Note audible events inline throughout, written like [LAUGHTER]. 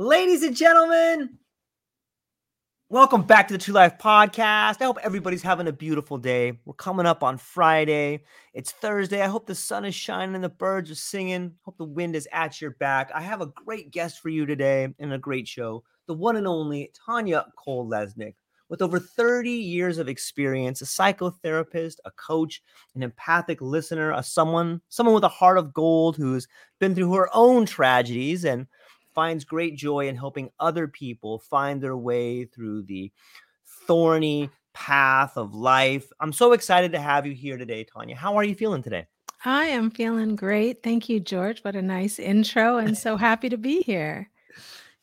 Ladies and gentlemen, welcome back to the True Life Podcast. I hope everybody's having a beautiful day. We're coming up on Friday. It's Thursday. I hope the sun is shining and the birds are singing. Hope the wind is at your back. I have a great guest for you today and a great show. The one and only Tanya Cole Lesnick. With over 30 years of experience, a psychotherapist, a coach, an empathic listener, a someone, someone with a heart of gold who's been through her own tragedies and finds great joy in helping other people find their way through the thorny path of life. I'm so excited to have you here today, Tanya. How are you feeling today? I am feeling great. Thank you, George. What a nice intro, and so happy to be here.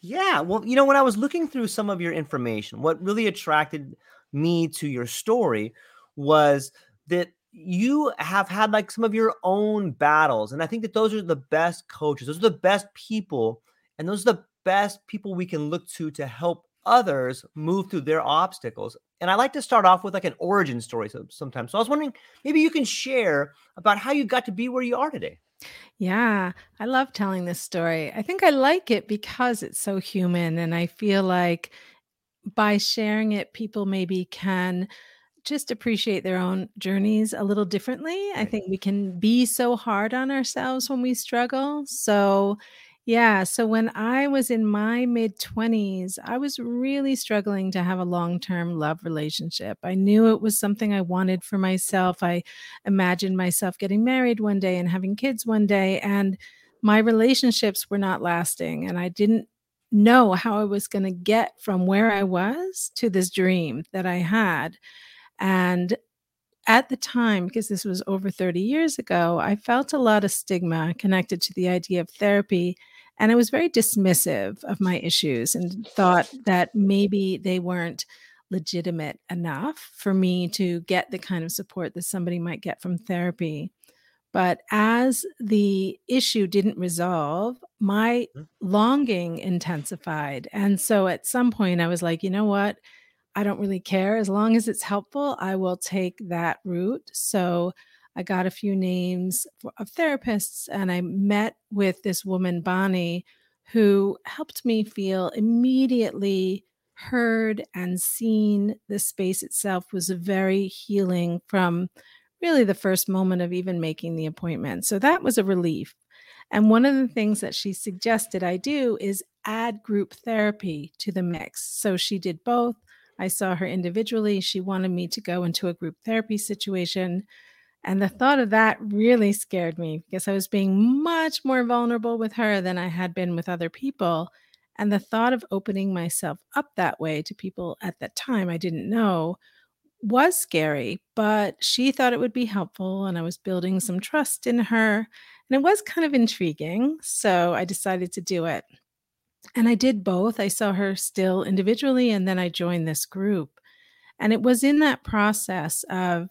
Yeah, well, you know, when I was looking through some of your information, what really attracted me to your story was that you have had like some of your own battles. And I think that those are the best coaches, those are the best people, and those are the best people we can look to to help others move through their obstacles. And I like to start off with like an origin story sometimes. So I was wondering, maybe you can share about how you got to be where you are today. Yeah, I love telling this story. I think I like it because it's so human, and I feel like by sharing it, people maybe can just appreciate their own journeys a little differently. I think we can be so hard on ourselves when we struggle. So, yeah, so when I was in my mid 20s, I was really struggling to have a long term love relationship. I knew it was something I wanted for myself. I imagined myself getting married one day and having kids one day, and my relationships were not lasting. And I didn't know how I was going to get from where I was to this dream that I had. And at the time, because this was over 30 years ago, I felt a lot of stigma connected to the idea of therapy. And I was very dismissive of my issues and thought that maybe they weren't legitimate enough for me to get the kind of support that somebody might get from therapy. But as the issue didn't resolve, my Mhm. longing intensified. And so at some point, I was like, you know what? I don't really care. As long as it's helpful, I will take that route. So I got a few names of therapists and I met with this woman, Bonnie, who helped me feel immediately heard and seen. The space itself was very healing from really the first moment of even making the appointment. So that was a relief. And one of the things that she suggested I do is add group therapy to the mix. So she did both. I saw her individually. She wanted me to go into a group therapy situation. And the thought of that really scared me because I was being much more vulnerable with her than I had been with other people. And the thought of opening myself up that way to people at that time I didn't know was scary, but she thought it would be helpful. And I was building some trust in her. And it was kind of intriguing. So I decided to do it. And I did both. I saw her still individually, and then I joined this group. And it was in that process of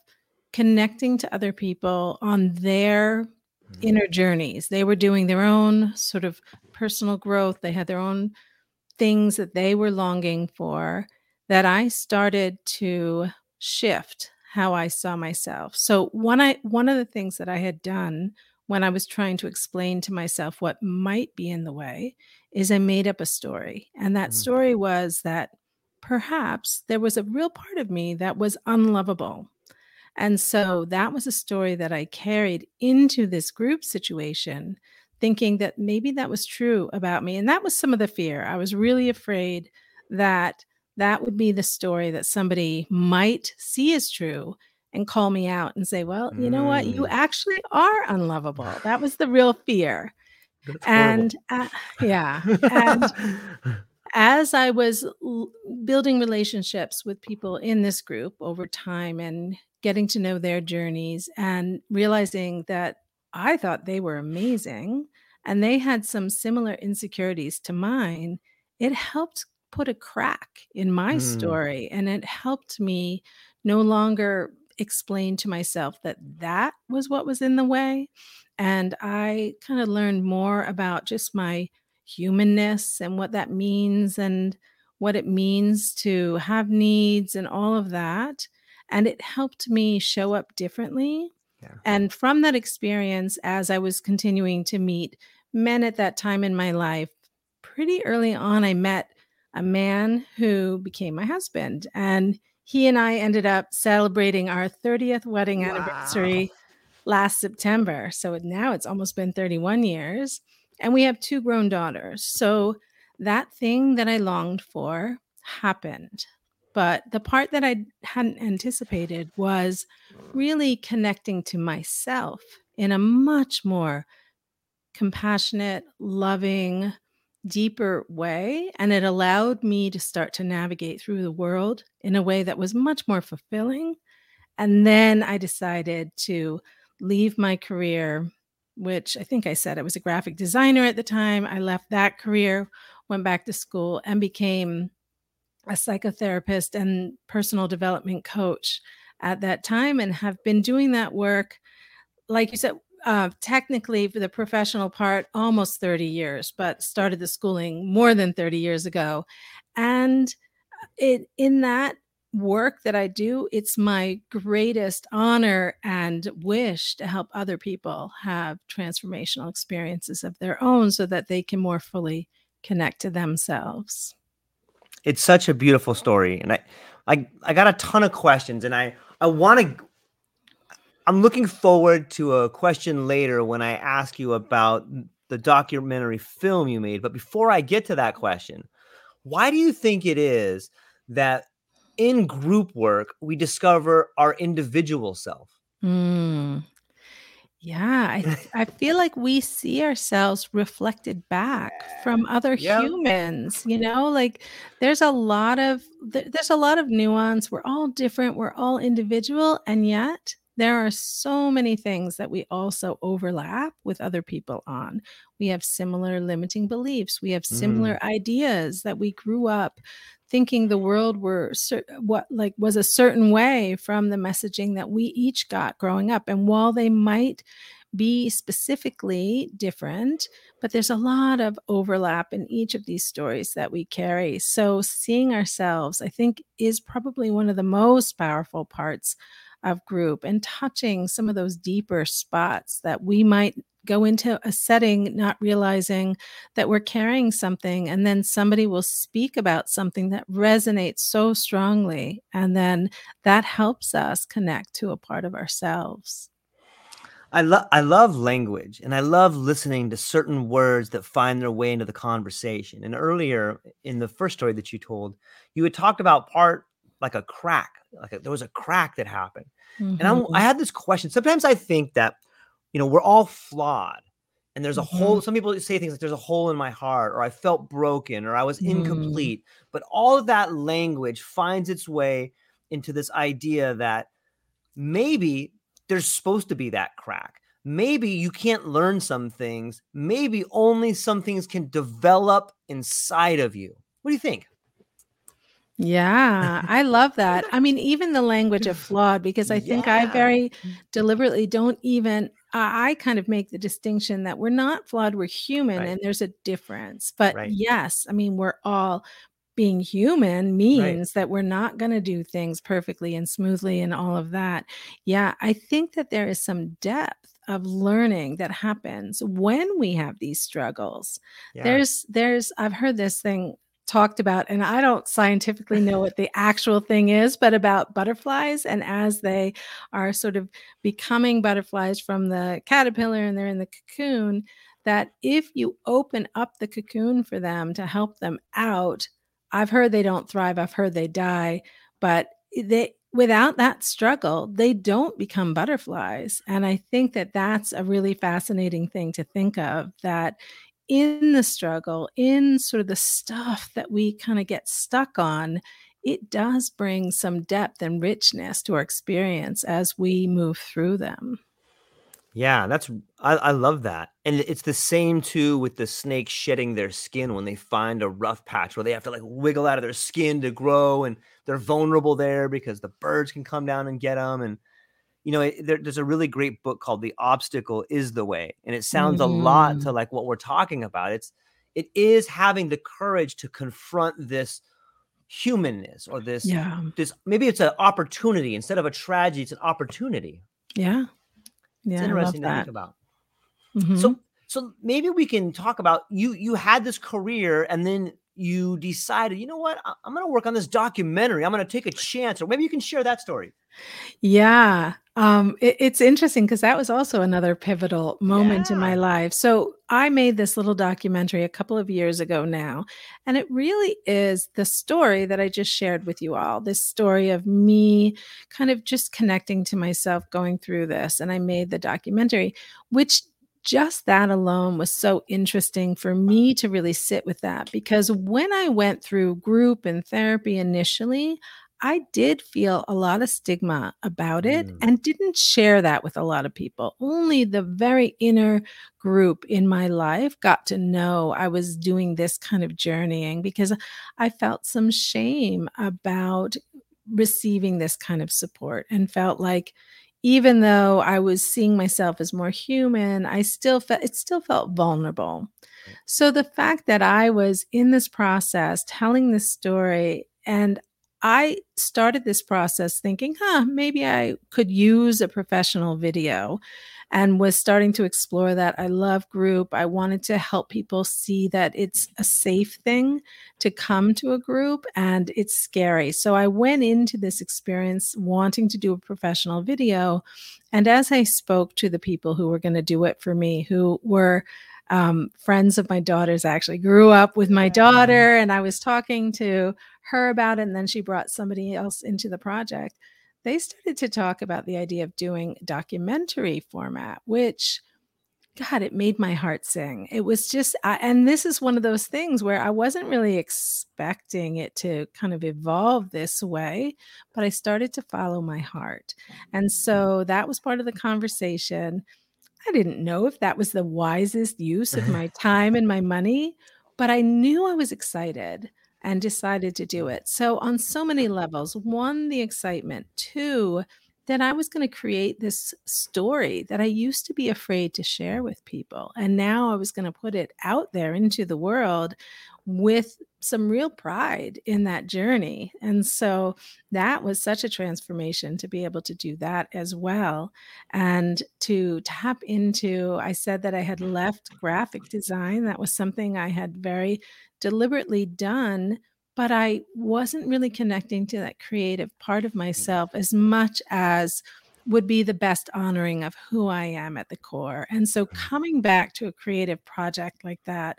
connecting to other people on their mm-hmm. inner journeys. They were doing their own sort of personal growth, they had their own things that they were longing for that I started to shift how I saw myself. So one I one of the things that I had done when I was trying to explain to myself what might be in the way is I made up a story. And that mm. story was that perhaps there was a real part of me that was unlovable. And so that was a story that I carried into this group situation, thinking that maybe that was true about me. And that was some of the fear. I was really afraid that that would be the story that somebody might see as true and call me out and say, well, you know what? You mm. actually are unlovable. That was the real fear. That's and uh, [LAUGHS] yeah. And [LAUGHS] as I was l- building relationships with people in this group over time and getting to know their journeys and realizing that I thought they were amazing and they had some similar insecurities to mine, it helped put a crack in my mm. story and it helped me no longer explain to myself that that was what was in the way and i kind of learned more about just my humanness and what that means and what it means to have needs and all of that and it helped me show up differently yeah. and from that experience as i was continuing to meet men at that time in my life pretty early on i met a man who became my husband. And he and I ended up celebrating our 30th wedding wow. anniversary last September. So now it's almost been 31 years. And we have two grown daughters. So that thing that I longed for happened. But the part that I hadn't anticipated was really connecting to myself in a much more compassionate, loving, deeper way. And it allowed me to start to navigate through the world in a way that was much more fulfilling. And then I decided to leave my career, which I think I said I was a graphic designer at the time. I left that career, went back to school, and became a psychotherapist and personal development coach at that time and have been doing that work like you said uh, technically for the professional part almost 30 years but started the schooling more than 30 years ago. And it in that work that i do it's my greatest honor and wish to help other people have transformational experiences of their own so that they can more fully connect to themselves it's such a beautiful story and i i, I got a ton of questions and i i want to I'm looking forward to a question later when I ask you about the documentary film you made. But before I get to that question, why do you think it is that in group work we discover our individual self? Mm. Yeah, I, [LAUGHS] I feel like we see ourselves reflected back from other yep. humans. You know, like there's a lot of there's a lot of nuance. We're all different. We're all individual, and yet there are so many things that we also overlap with other people on. We have similar limiting beliefs. We have similar mm. ideas that we grew up thinking the world were what like was a certain way from the messaging that we each got growing up. And while they might be specifically different, but there's a lot of overlap in each of these stories that we carry. So, seeing ourselves, I think, is probably one of the most powerful parts of group and touching some of those deeper spots that we might go into a setting not realizing that we're carrying something and then somebody will speak about something that resonates so strongly and then that helps us connect to a part of ourselves I love I love language and I love listening to certain words that find their way into the conversation. And earlier in the first story that you told, you had talked about part like a crack, like a, there was a crack that happened. Mm-hmm. And I'm, I mm-hmm. had this question. Sometimes I think that, you know, we're all flawed. And there's a mm-hmm. hole. Some people say things like there's a hole in my heart, or I felt broken, or I was mm. incomplete. But all of that language finds its way into this idea that maybe there's supposed to be that crack. Maybe you can't learn some things. Maybe only some things can develop inside of you. What do you think? Yeah, I love that. I mean, even the language of [LAUGHS] flawed, because I think I very deliberately don't even, I kind of make the distinction that we're not flawed, we're human, Right. and there's a difference. But Right. yes, I mean, we're all being human Right. means that we're not going to do things perfectly and smoothly and all of that. Yeah, I think that there is some depth of learning that happens when we have these struggles. Yeah. There's there's I've heard this thing talked about and I don't scientifically know what the actual thing is, but about butterflies and as they are sort of becoming butterflies from the caterpillar and they're in the cocoon, that if you open up the cocoon for them to help them out, I've heard they don't thrive, I've heard they die, but they without that struggle, they don't become butterflies. And I think that that's a really fascinating thing to think of that in the struggle, in sort of the stuff that we kind of get stuck on, it does bring some depth and richness to our experience as we move through them. Yeah, that's I, I love that. And it's the same too with the snakes shedding their skin when they find a rough patch where they have to like wiggle out of their skin to grow and they're vulnerable there because the birds can come down and get them. And you know, it, there, there's a really great book called The Obstacle is the Way. And it sounds a lot to Mm, like what we're talking about. It's it is having the courage to confront this humanness or this yeah. this maybe it's an opportunity instead of a tragedy, it's an opportunity. Yeah. It's Yeah. I love interesting to think about. hmm So so maybe we can talk about you you had this career and then you decided, you know what? I, am going to work on this documentary. I'm going to take a chance or maybe you can share that story. Yeah. Um, it, it's interesting because that was also another pivotal moment in my life. So I made this little documentary a couple of years ago now, and it really is the story that I just shared with you all. This story of me kind of just connecting to myself going through this. And I made the documentary, which just that alone was so interesting for me to really sit with that because when I went through group and therapy initially, I did feel a lot of stigma about it Mm, and didn't share that with a lot of people. Only the very inner group in my life got to know I was doing this kind of journeying because I felt some shame about receiving this kind of support and felt like even though I was seeing myself as more human, I still felt it still felt vulnerable. So the fact that I was in this process telling this story and I started this process thinking, huh, maybe I could use a professional video and was starting to explore that. I love group. I wanted to help people see that it's a safe thing to come to a group and it's scary. So I went into this experience wanting to do a professional video. And as I spoke to the people who were going to do it for me, who were um, friends of my daughter's actually grew up with my daughter and i was talking to her about it and then she brought somebody else into the project. They started to talk about the idea of doing documentary format which god it made my heart sing. It was just I, and this is one of those things where i wasn't really expecting it to kind of evolve this way but i started to follow my heart. And so that was part of the conversation I didn't know if that was the wisest use of my [LAUGHS] time and my money, but I knew I was excited and decided to do it. So, on so many [LAUGHS] levels, one, the excitement, two, that I was going to create this story that I used to be afraid to share with people. And now I was going to put it out there into the world with some real pride in that journey. And so that was such a transformation to be able to do that as well. And to tap into i said that i had left graphic design. That was something i had very deliberately done but i wasn't really connecting to that creative part of mm-hmm. myself as much as would be the best honoring of who i am at the core and so mm-hmm. coming back to a creative project like that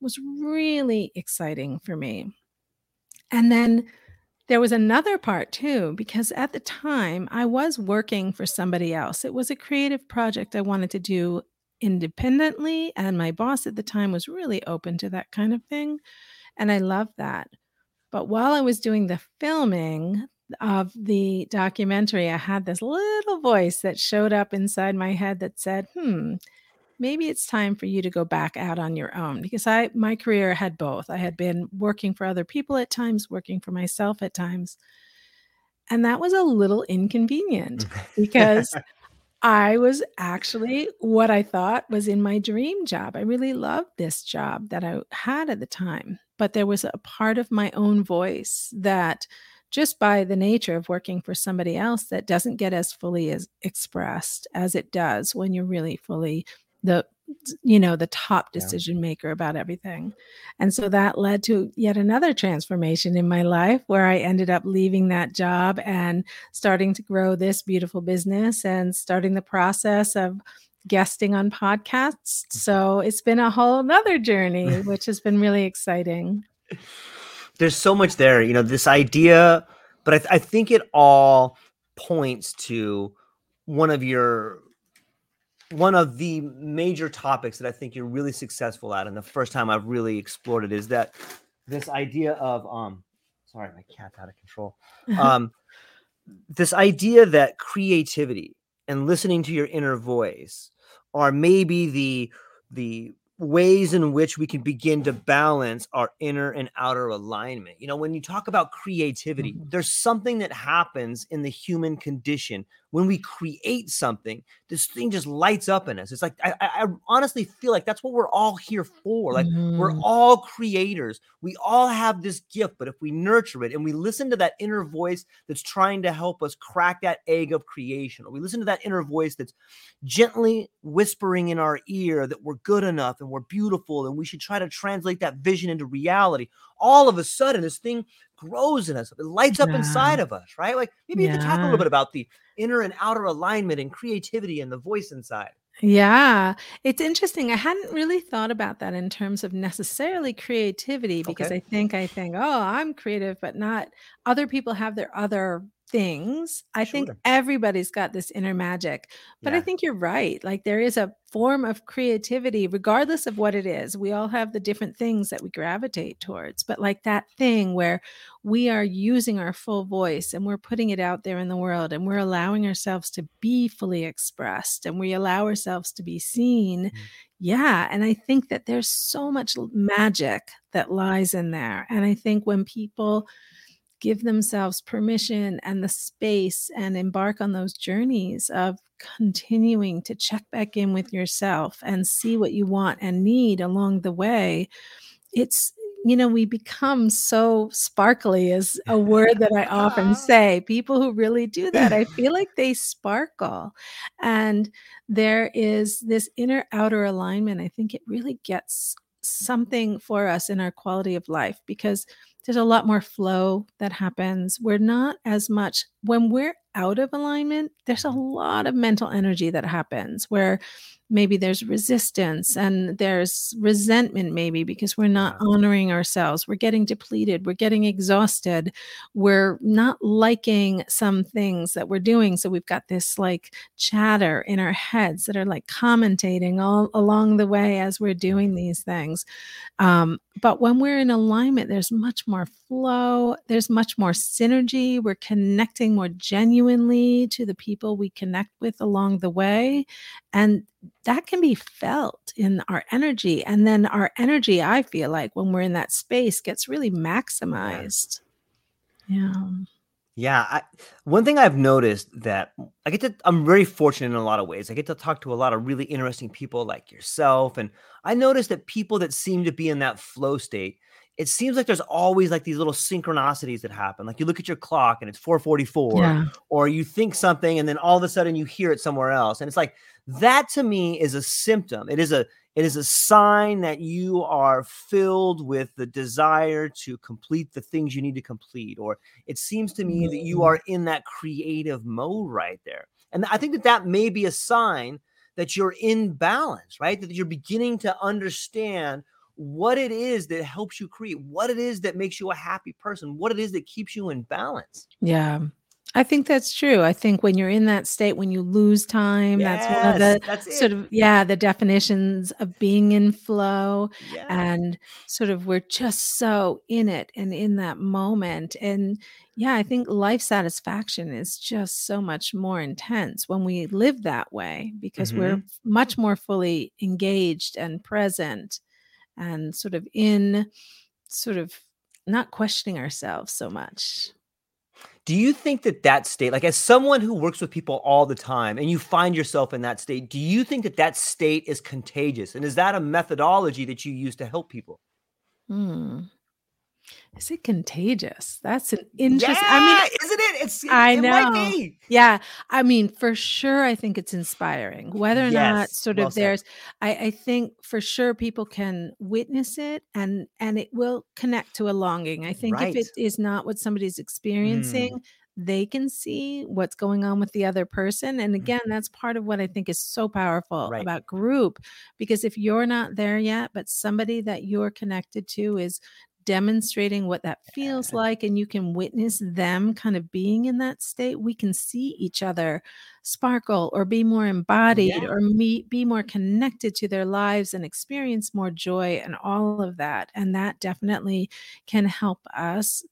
was really exciting for me and then there was another part too, because at the time I was working for somebody else. It was a creative project I wanted to do independently, and my boss at the time was really open to that kind of thing. And I loved that. But while I was doing the filming of the documentary, I had this little voice that showed up inside my head that said, hmm, maybe it's time for you to go back out on your own because I my career had both. I had been working for other people at times, working for myself at times. And that was a little inconvenient [LAUGHS] because I was actually what I thought was in my dream job. I really loved this job that I had at the time, but there was a part of my own voice that just by the nature of working for somebody else that doesn't get as fully as expressed as it does when you're really fully the you know the top decision maker about everything. And so that led to yet another transformation in my life where i ended up leaving that job and starting to grow this beautiful business and starting the process of guesting on podcasts. Mm-hmm. So it's been a whole nother journey [LAUGHS] which has been really exciting there's so much there you know this idea but I, th- I think it all points to one of your one of the major topics that I think you're really successful at, and the first time I've really explored it is that this idea of um sorry, my cat's out of control. [LAUGHS] Um this idea that creativity and listening to your inner voice are maybe the the ways in which we can begin to balance our inner and outer alignment. You know, when you talk about creativity, mm-hmm. there's something that happens in the human condition when we create something, this thing just lights up in us. It's like I, I honestly feel like that's what we're all here for. Like mm-hmm. we're all creators. We all have this gift, but if we nurture it and we listen to that inner voice that's trying to help us crack that egg of creation, or we listen to that inner voice that's gently whispering in our ear that we're good enough and we're beautiful and we should try to translate that vision into reality. All of a sudden, this thing grows in us. It lights up yeah. inside of us, right? Like maybe yeah. you can talk a little bit about the inner and outer alignment and creativity and the voice inside. Yeah, it's interesting. I hadn't really thought about that in terms of necessarily creativity because okay. I think I think, oh, I'm creative, but not other people have their other things. I sure. think everybody's got this inner magic. But yeah. I think you're right. Like there is a form of creativity, regardless of what it is. We all have the different things that we gravitate towards. But like that thing where we are using our full voice and we're putting it out there in the world and we're allowing ourselves to be fully expressed and we allow ourselves to be seen. Mm-hmm. Yeah. And I think that there's so much magic that lies in there. And I think when people, give themselves permission and the space and embark on those journeys of continuing to check back in with yourself and see what you want and need along the way it's you know we become so sparkly is a word that i often [LAUGHS] say. People who really do that i [LAUGHS] feel like they sparkle. And there is this inner outer alignment. I think it really gets something for us in our quality of life because there's a lot more flow that happens. We're not as much when we're out of alignment, there's a lot of mental energy that happens where maybe there's resistance and there's resentment maybe because we're not honoring ourselves. We're getting depleted. We're getting exhausted. We're not liking some things that we're doing. So we've got this like chatter in our heads that are like commentating all along the way as we're doing these things. Um, but when we're in alignment there's much more flow there's much more synergy we're connecting more genuinely to the people we connect with along the way and that can be felt in our energy. And then our energy, I feel like when we're in that space, gets really maximized. Yeah. Yeah. I, one thing I've noticed that I get to, I'm very fortunate in a lot of ways. I get to talk to a lot of really interesting people like yourself. And I noticed that people that seem to be in that flow state, it seems like there's always like these little synchronicities that happen. Like you look at your clock and it's 444, yeah. or you think something and then all of a sudden you hear it somewhere else. And it's like that to me is a symptom. It is a it is a sign that you are filled with the desire to complete the things you need to complete. Or it seems to me that you mm. are in that creative mode right there. And I think that that may be a sign that you're in balance, right? That you're beginning to understand what it is that helps you create, what it is that makes you a happy person, what it is that keeps you in balance. Yeah. I think that's true. I think when you're in that state, when you lose time, that's one of the sort of, yeah, the definitions of being in flow. Yeah. And sort of we're just so in it and in that moment. And yeah, I think life satisfaction is just so much more intense when we live that way because we're Mhm. much more fully engaged and present and sort of in sort of not questioning ourselves so much. Do you think that that state, like as someone who works with people all the time and you find yourself in that state, do you think that that state is contagious? And is that a methodology that you use to help people? Hmm. Is it contagious? That's an interest I mean, Yeah, isn't it? It's it, I know. Yeah, I mean, for sure, I think it's inspiring. Whether or not sort of there's I I think for sure people can witness it and and it will connect to a longing. I think if it is not what somebody's Mm, experiencing, they can see what's going on with the other person, and again, mhm, that's part of what I think is so powerful Right. about group, because if you're not there yet, but somebody that you're connected to is demonstrating what that feels like and you can witness them kind of being in that state, we can see each other sparkle or be more embodied Yeah. or meet, be more connected to their lives and experience more joy and all of that. And that definitely can help us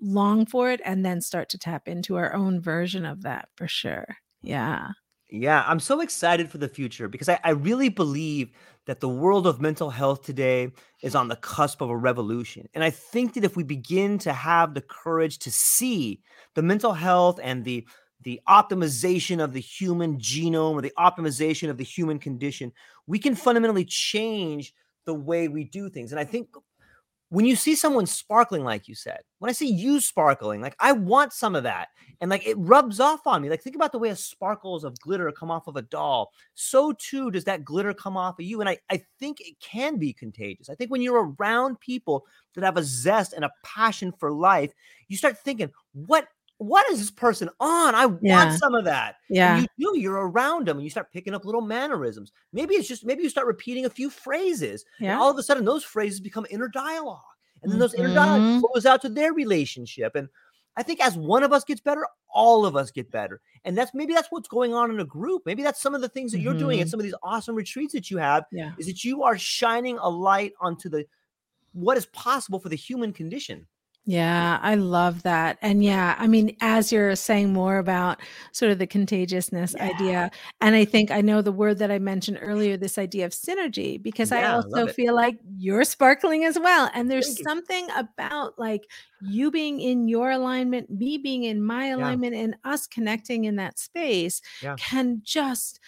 long for it and then start to tap into our own version of that for sure. Yeah. Yeah, I'm so excited for the future because I, I really believe that the world of mental health today is on the cusp of a revolution. And I think that if we begin to have the courage to see the mental health and the the optimization of the human genome or the optimization of the human condition, we can fundamentally change the way we do things. And I think when you see someone sparkling, like you said, when I see you sparkling, like I want some of that. And like it rubs off on me. Like think about the way a sparkles of glitter come off of a doll. So too does that glitter come off of you. And I, I think it can be contagious. I think when you're around people that have a zest and a passion for life, you start thinking, what what is this person on? I want some of that. And Yeah. you do, you're around them and you start picking up little mannerisms. Maybe it's just maybe you start repeating a few phrases and all of a sudden, those phrases become inner dialogue. And then those inner dialogue Mhm. flows out to their relationship. And I think as one of us gets better, all of us get better. And that's maybe that's what's going on in a group. Maybe that's some of the things that you're doing at Mhm. some of these awesome retreats that you have Yeah. is that you are shining a light onto the what is possible for the human condition. Yeah, I love that. And yeah, I mean, as you're saying more about sort of the contagiousness Yeah. idea, and I think I know the word that I mentioned earlier, this idea of synergy, because I Yeah, I also feel like you're sparkling as well. And Thank there's you. something about like you being in your alignment, me being in my Yeah. alignment, and us connecting in that space Yeah. can just,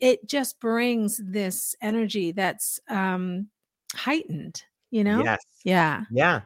it just brings this energy that's um heightened, you know? Yes. Yeah. Yeah.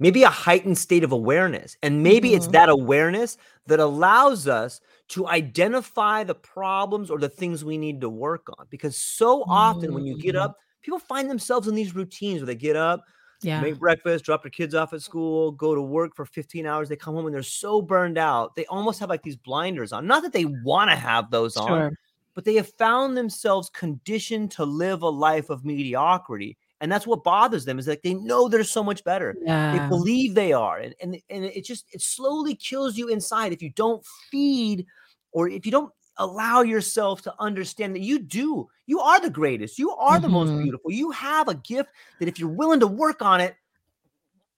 Maybe a heightened state of awareness. And maybe it's Mhm. that awareness that allows us to identify the problems or the things we need to work on. Because so often when you get Mm. up, people find themselves in these routines where they get up, Yeah. make breakfast, drop their kids off at school, go to work for 15 hours. They come home and they're so burned out. They almost have like these blinders on. Not that they want to have those on, but they have found themselves conditioned to live a life of mediocrity. And that's what bothers them is like they know they're so much better. They believe they are. And, and, and it just it slowly kills you inside if you don't feed or if you don't allow yourself to understand that you do. You are the greatest. You are the most Mhm. beautiful. You have a gift that if you're willing to work on it,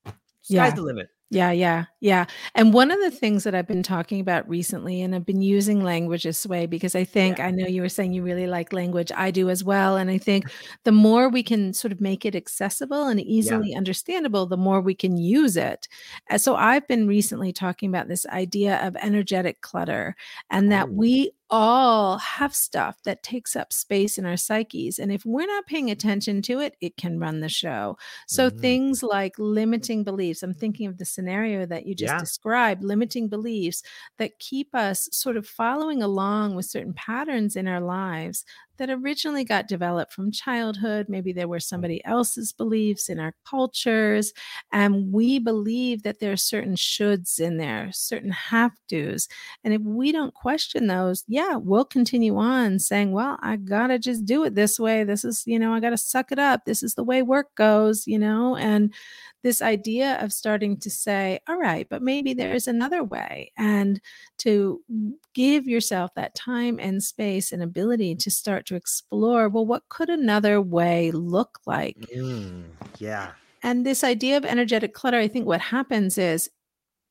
sky's Yeah. the limit. Yeah, yeah, yeah. And one of the things that I've been talking about recently, and I've been using language this way because I think Yeah. I know you were saying you really like language. I do as well. And I think [LAUGHS] the more we can sort of make it accessible and Yeah. easily understandable, the more we can use it. And so I've been recently talking about this idea of energetic clutter and that Oh, we all have stuff that takes up space in our psyches. And if we're not paying attention to it, it can run the show. So mm, things like limiting beliefs, I'm thinking of the scenario that you just yeah. described, limiting beliefs that keep us sort of following along with certain patterns in our lives that originally got developed from childhood. Maybe there were mm. somebody else's beliefs in our cultures. And we believe that there are certain shoulds in there, certain have tos. And if we don't question those, yeah, we'll continue on saying, well, I got to just do it this way. This is, you know, I got to suck it up. This is the way work goes, you know, and this idea of starting to say, all right, but maybe there's another way, and to give yourself that time and space and ability to start to explore, well, what could another way look like? Mm, yeah. And this idea of energetic clutter, I think what happens is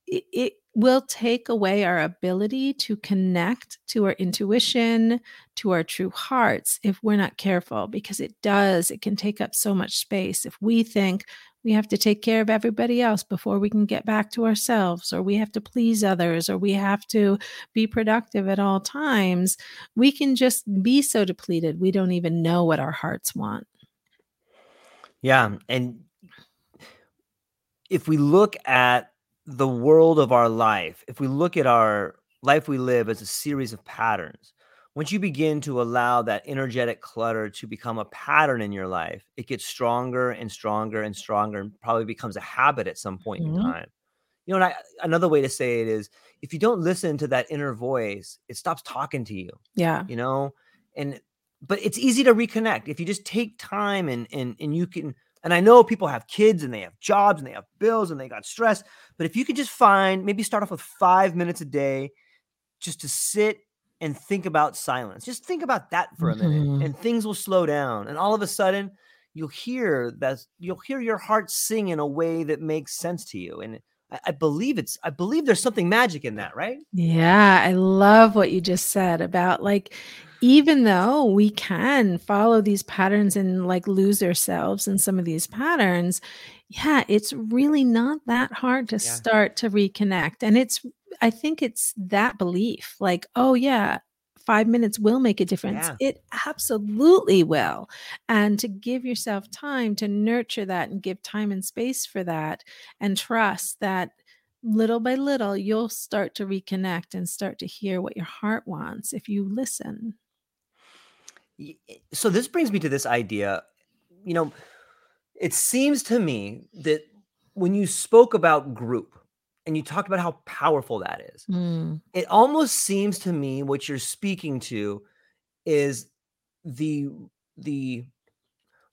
it, it will take away our ability to connect to our intuition, to our true hearts if we're not careful, because it does, it can take up so much space. If we think we have to take care of everybody else before we can get back to ourselves, or we have to please others, or we have to be productive at all times, we can just be so depleted we don't even know what our hearts want. Yeah. And if we look at the world of our life, if we look at our life we live as a series of patterns, once you begin to allow that energetic clutter to become a pattern in your life, it gets stronger and stronger and stronger and probably becomes a habit at some point mm-hmm. in time. You know, and I, another way to say it is if you don't listen to that inner voice, it stops talking to you. Yeah. You know, and but it's easy to reconnect if you just take time and and and you can and I know people have kids and they have jobs and they have bills and they got stress. But if you could just find, maybe start off with five minutes a day just to sit and think about silence, just think about that for a minute mm-hmm. and things will slow down. And all of a sudden, you'll hear that you'll hear your heart sing in a way that makes sense to you. And I, I believe it's, I believe there's something magic in that, right? Yeah. I love what you just said about like, even though we can follow these patterns and like lose ourselves in some of these patterns, yeah, it's really not that hard to yeah. start to reconnect. And it's, I think it's that belief like, oh, yeah, five minutes will make a difference. Yeah. It absolutely will. And to give yourself time to nurture that and give time and space for that and trust that little by little you'll start to reconnect and start to hear what your heart wants if you listen. Eh, so this brings me to this idea you know it seems to me that when you spoke about group and you talked about how powerful that is mm. it almost seems to me what you're speaking to is the the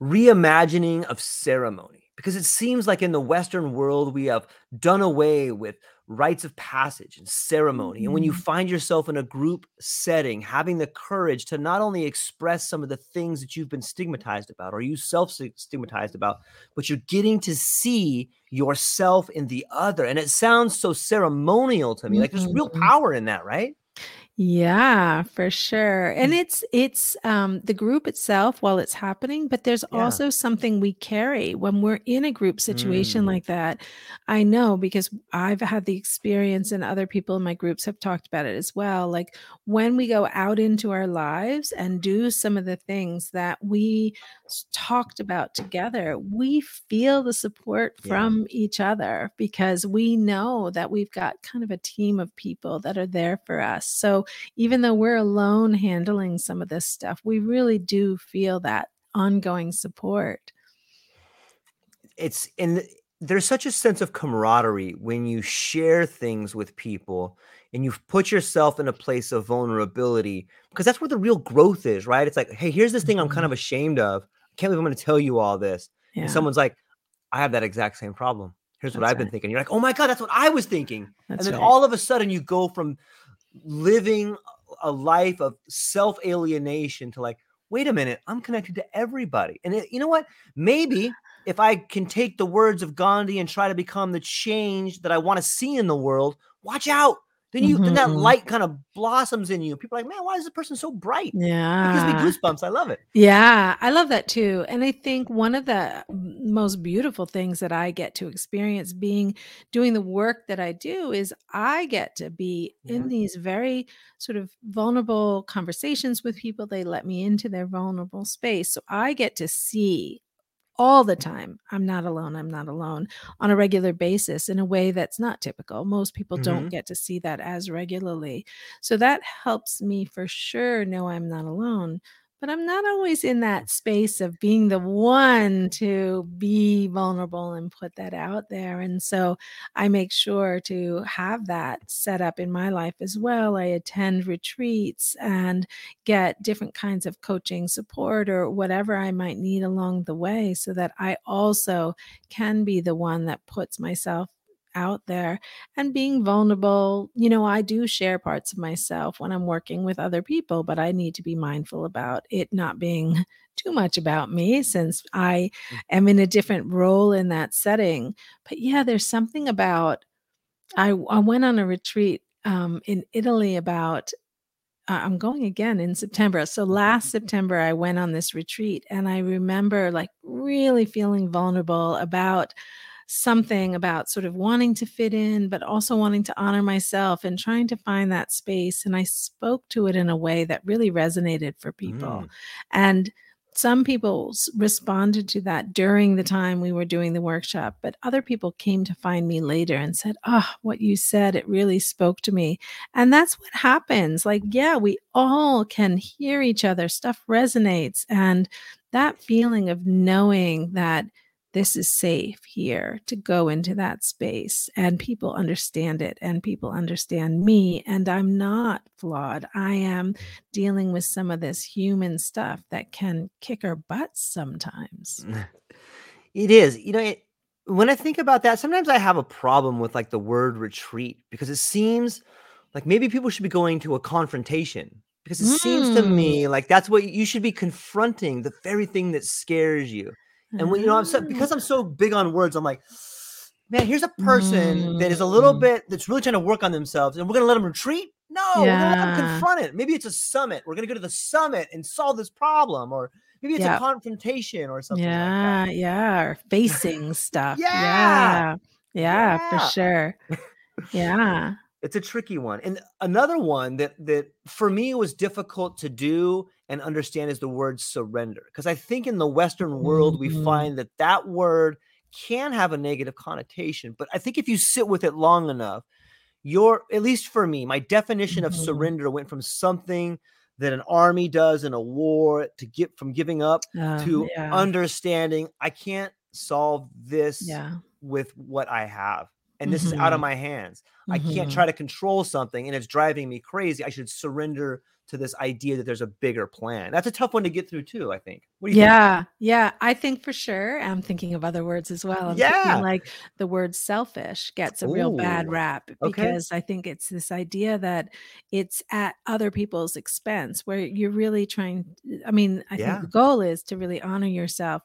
reimagining of ceremony because it seems like in the western world we have done away with rites of passage and ceremony. Mm-hmm. And when you mm-hmm. find yourself in a group setting, having the courage to not only express some of the things that you've been stigmatized about or you self stigmatized about, but you're getting to see yourself in the other. And it sounds so ceremonial to me. Mm-hmm. Like there's real mm-hmm. power in that, right? Yeah, for sure. And mm. it's it's um the group itself while it's happening, but there's yeah. also something we carry when we're in a group situation mm. like that. I know because I've had the experience and other people in my groups have talked about it as well. Like when we go out into our lives and do some of the things that we talked about together, we feel the support yeah. from each other because we know that we've got kind of a team of people that are there for us. So even though we're alone handling some of this stuff, we really do feel that ongoing support. It's and there's such a sense of camaraderie when you share things with people and you've put yourself in a place of vulnerability because that's where the real growth is, right? It's like, hey, here's this thing I'm kind mm-hmm. of ashamed of. I can't believe I'm going to tell you all this. Yeah. And someone's like, I have that exact same problem. Here's what I've right. been thinking. You're like, oh my God, that's what I was thinking. That's and then right. all of a sudden you go from living a life of self alienation to like, wait a minute, I'm connected to everybody. And it, you know what? Maybe if I can take the words of Gandhi and try to become the change that I want to see in the world, watch out. Then you mm-hmm. then that mm-hmm. light kind of blossoms in you. People are like, man, why is this person so bright? Yeah. It gives me goosebumps. I love it. Yeah, I love that too. And I think one of the most beautiful things that I get to experience being doing the work that I do is I get to be yeah. in these very sort of vulnerable conversations with people. They let me into their vulnerable space. So I get to see all the time. I'm not alone. I'm not alone on a regular basis in a way that's not typical. Most people mm-hmm. don't get to see that as regularly. So that helps me for sure know I'm not alone. But I'm not always in that space of being the one to be vulnerable and put that out there. And so I make sure to have that set up in my life as well. I attend retreats and get different kinds of coaching support or whatever I might need along the way so that I also can be the one that puts myself out there and being vulnerable. You know, I do share parts of myself when I'm working with other people, but I need to be mindful about it not being [LAUGHS] too much about me since I Mm. am in a different role in that setting. But yeah, there's something about I I went on a retreat um, in Italy about uh, I'm going again in September. So last [LAUGHS] September, I went on this retreat and I remember like really feeling vulnerable about something about sort of wanting to fit in, but also wanting to honor myself and trying to find that space. And I spoke to it in a way that really resonated for people. Mm. And some people responded to that during the time we were doing the workshop, but other people came to find me later and said, Oh, what you said, it really spoke to me. And that's what happens. Like, yeah, we all can hear each other, stuff resonates. And that feeling of knowing that this is safe here to go into that space and people understand it and people understand me and I'm not flawed. I am dealing with some of this human stuff that can kick our butts sometimes. [LAUGHS] It is. You know, it, when I think about that, sometimes I have a problem with like the word retreat because it seems like maybe people should be going to a confrontation because it seems to Mm. me like that's what you should be confronting the very thing that scares you. And when you know, I'm so Ah. because I'm so big on words, I'm like, man, here's a person that is a little Mm. bit that's really trying to work on themselves, and we're gonna let them retreat. No, we're gonna let them Yeah. confront it. Maybe it's a summit. We're gonna go to the summit and solve this problem, or maybe it's a confrontation or something like that. Yeah, yeah, or facing stuff. Yeah. Yeah. Yeah, for sure. Yeah. It's a tricky one. And another one that that for me was difficult to do and understand is the word surrender. Because I think in the Western world we Mhm. find that that word can have a negative connotation. But I think if you sit with it long enough, your at least for me, my definition of Mhm. surrender went from something that an army does in a war to get from giving up Um, to yeah. understanding I can't solve this Yeah. with what I have. And this is out of Mhm. my hands. I can't Mhm. try to control something and it's driving me crazy. I should surrender to this idea that there's a bigger plan. That's a tough one to get through too, I think. What do you think? Yeah, yeah, I think for sure. I'm thinking of other words as well. I'm Yeah. like the word selfish gets a real bad Ooh, rap okay. because I think it's this idea that it's at other people's expense where you're really trying I mean, I think the goal is to really honor yourself.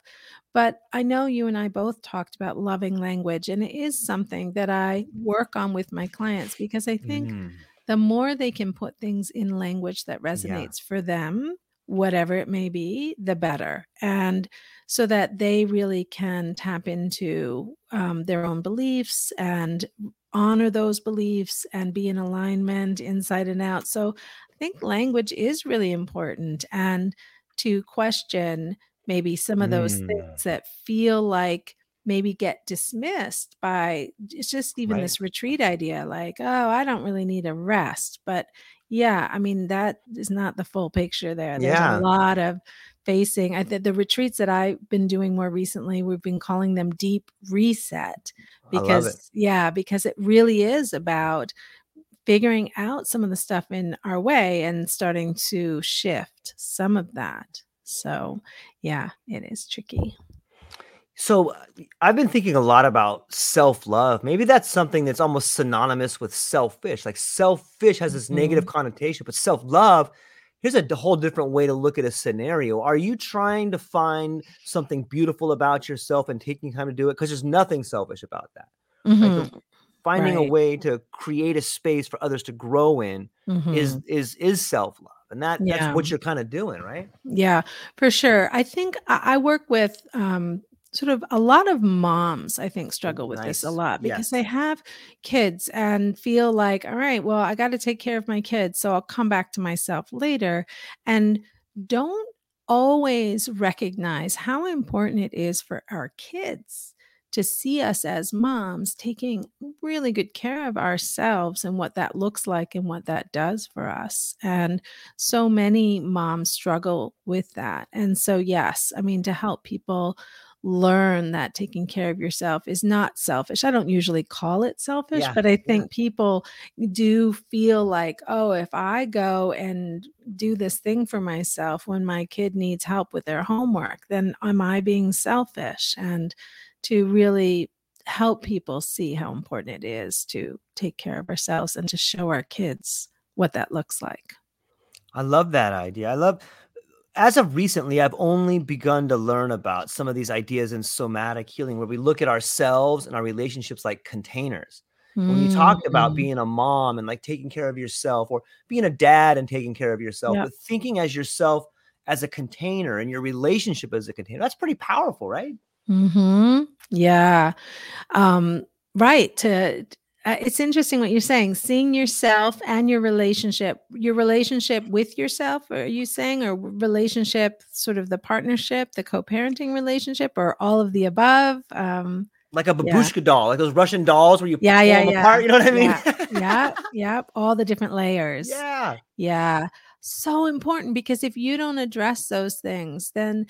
But I know you and I both talked about loving language and it is something that I work on with my clients because I think Mm, the more they can put things in language that yeah. resonates for them, whatever it may be, the better. And so that they really can tap into um, their own beliefs and honor those beliefs and be in alignment inside and out. So I think language is really important and to question maybe some of those Mm, things that feel like maybe get dismissed by it's just even right. this retreat idea like oh i don't really need a rest. But yeah i mean that is not the full picture there. There's a lot of facing i think the retreats that i've been doing more recently we've been calling them deep reset I love it. because yeah because it really is about figuring out some of the stuff in our way and starting to shift some of that. So yeah it is tricky So uh, I've been thinking a lot about self-love. Maybe that's something that's almost synonymous with selfish. Like selfish has this negative Mhm. connotation, but self-love, here's a whole different way to look at a scenario. Are you trying to find something beautiful about yourself and taking time to do it? Because there's nothing selfish about that. Like the, finding a way to create a space for others to grow in is Mhm. is is self-love. And that that's what you're kind of doing, right? Yeah, for sure. I think I work with um, sort of a lot of moms, I think, oh, struggle with this a lot because they have kids and feel like, all right, well, I got to take care of my kids. So I'll come back to myself later. And don't always recognize how important it is for our kids to see us as moms taking really good care of ourselves and what that looks like and what that does for us. And so many moms struggle with that. And so, yes, I mean, to help people learn that taking care of yourself is not selfish. I don't usually call it selfish, Yeah, but I yeah. think people do feel like, oh, if I go and do this thing for myself when my kid needs help with their homework, then am I being selfish? And to really help people see how important it is to take care of ourselves and to show our kids what that looks like. I love that idea. I love as of recently, I've only begun to learn about some of these ideas in somatic healing where we look at ourselves and our relationships like containers. When you talked about Mm, being a mom and like taking care of yourself or being a dad and taking care of yourself, Yep. but thinking as yourself as a container and your relationship as a container, that's pretty powerful, right? mhm. Yeah. Um, right. To uh, it's interesting what you're saying. Seeing yourself and your relationship, your relationship with yourself, are you saying, or relationship, sort of the partnership, the co-parenting relationship, or all of the above? Um, Like a Yeah. babushka doll, like those Russian dolls where you Yeah, pull yeah, them yeah. apart. You know what I mean? Yeah, yeah, yep. All the different layers. yeah. Yeah. So important because if you don't address those things, then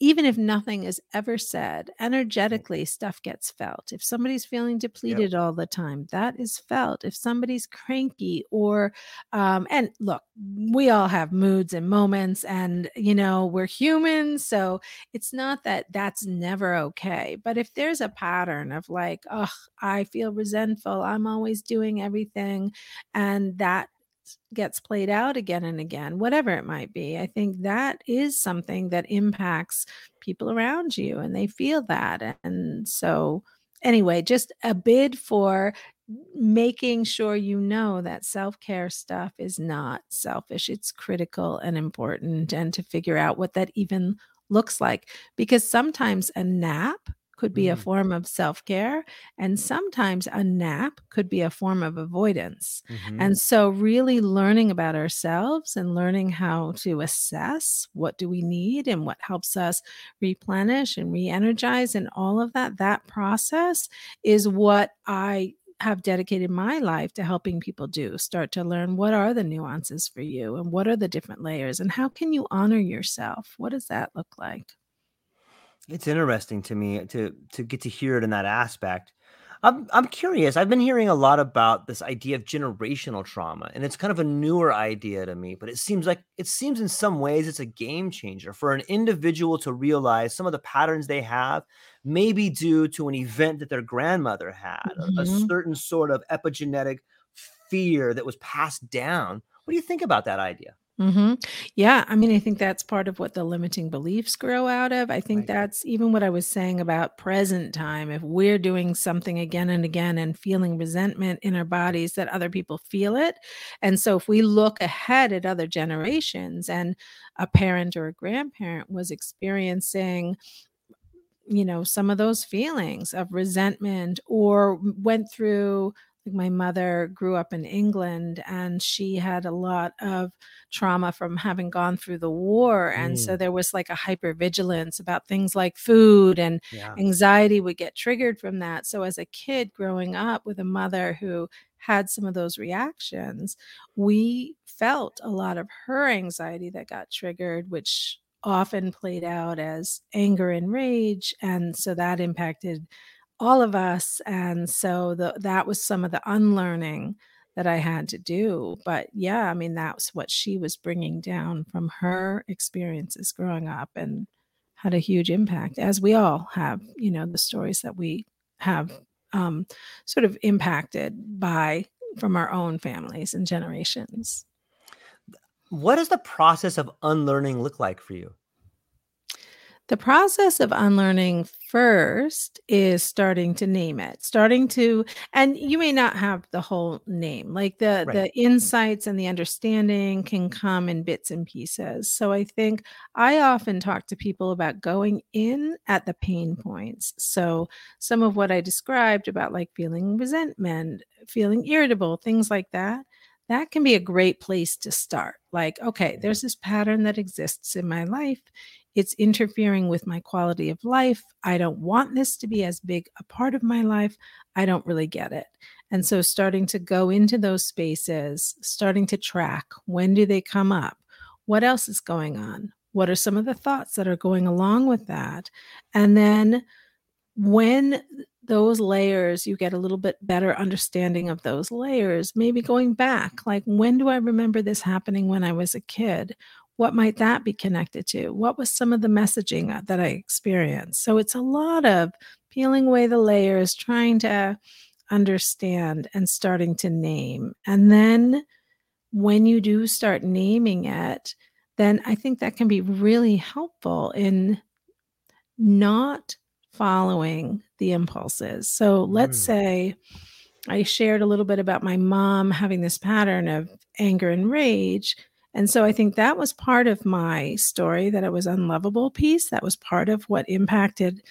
even if nothing is ever said, energetically stuff gets felt. If somebody's feeling depleted all the time, that is felt. If somebody's cranky or, um, and look, we all have moods and moments, and you know, we're human. So it's not that that's never okay. But if there's a pattern of like, oh, I feel resentful, I'm always doing everything, and that gets played out again and again, whatever it might be. I think that is something that impacts people around you and they feel that. And so, anyway, just a bid for making sure you know that self care stuff is not selfish. It's critical and important, and to figure out what that even looks like. Because sometimes a nap could be a Mm. form of self care, and sometimes a nap could be a form of avoidance. Mhm. And so really learning about ourselves and learning how to assess what do we need and what helps us replenish and re-energize and all of that that process is what I have dedicated my life to helping people do. Start to learn what are the nuances for you and what are the different layers and how can you honor yourself? What does that look like? It's interesting to me to to get to hear it in that aspect. I'm I'm curious. I've been hearing a lot about this idea of generational trauma, and it's kind of a newer idea to me, but it seems like it seems in some ways it's a game changer for an individual to realize some of the patterns they have may be due to an event that their grandmother had, a, a mm-hmm. certain sort of epigenetic fear that was passed down. What do you think about that idea? Hmm Yeah, I mean, I think that's part of what the limiting beliefs grow out of. I think Right. that's even what I was saying about present time. If we're doing something again and again and feeling resentment in our bodies, that other people feel it. And so if we look ahead at other generations and a parent or a grandparent was experiencing you know some of those feelings of resentment or went through like my mother grew up in England and she had a lot of trauma from having gone through the war and so Mm. there was like a hypervigilance about things like food and Yeah. anxiety would get triggered from that so as a kid growing up with a mother who had some of those reactions we felt a lot of her anxiety that got triggered which often played out as anger and rage and so that impacted all of us and so the, that was some of the unlearning that I had to do but yeah I mean that's what she was bringing down from her experiences growing up and had a huge impact as we all have you know the stories that we have um, sort of impacted by from our own families and generations What does the process of unlearning look like for you? The process of unlearning first is starting to name it, starting to, and you may not have the whole name, like the Right. the insights and the understanding can come in bits and pieces. So I think I often talk to people about going in at the pain points. So some of what I described about like feeling resentment, feeling irritable, things like that. That can be a great place to start. Like, okay, mm-hmm. there's this pattern that exists in my life it's interfering with my quality of life. I don't want this to be as big a part of my life. I don't really get it. And so starting to go into those spaces, starting to track when do they come up? What else is going on? What are some of the thoughts that are going along with that? And then when those layers, you get a little bit better understanding of those layers, maybe going back, like when do I remember this happening when I was a kid? What might that be connected to? What was some of the messaging uh, that I experienced? So it's a lot of peeling away the layers, trying to understand and starting to name. And then when you do start naming it, then I think that can be really helpful in not following the impulses. So let's mm. say I shared a little bit about my mom having this pattern of anger and rage. And so I think that was part of my story that it was unlovable piece. That was part of what impacted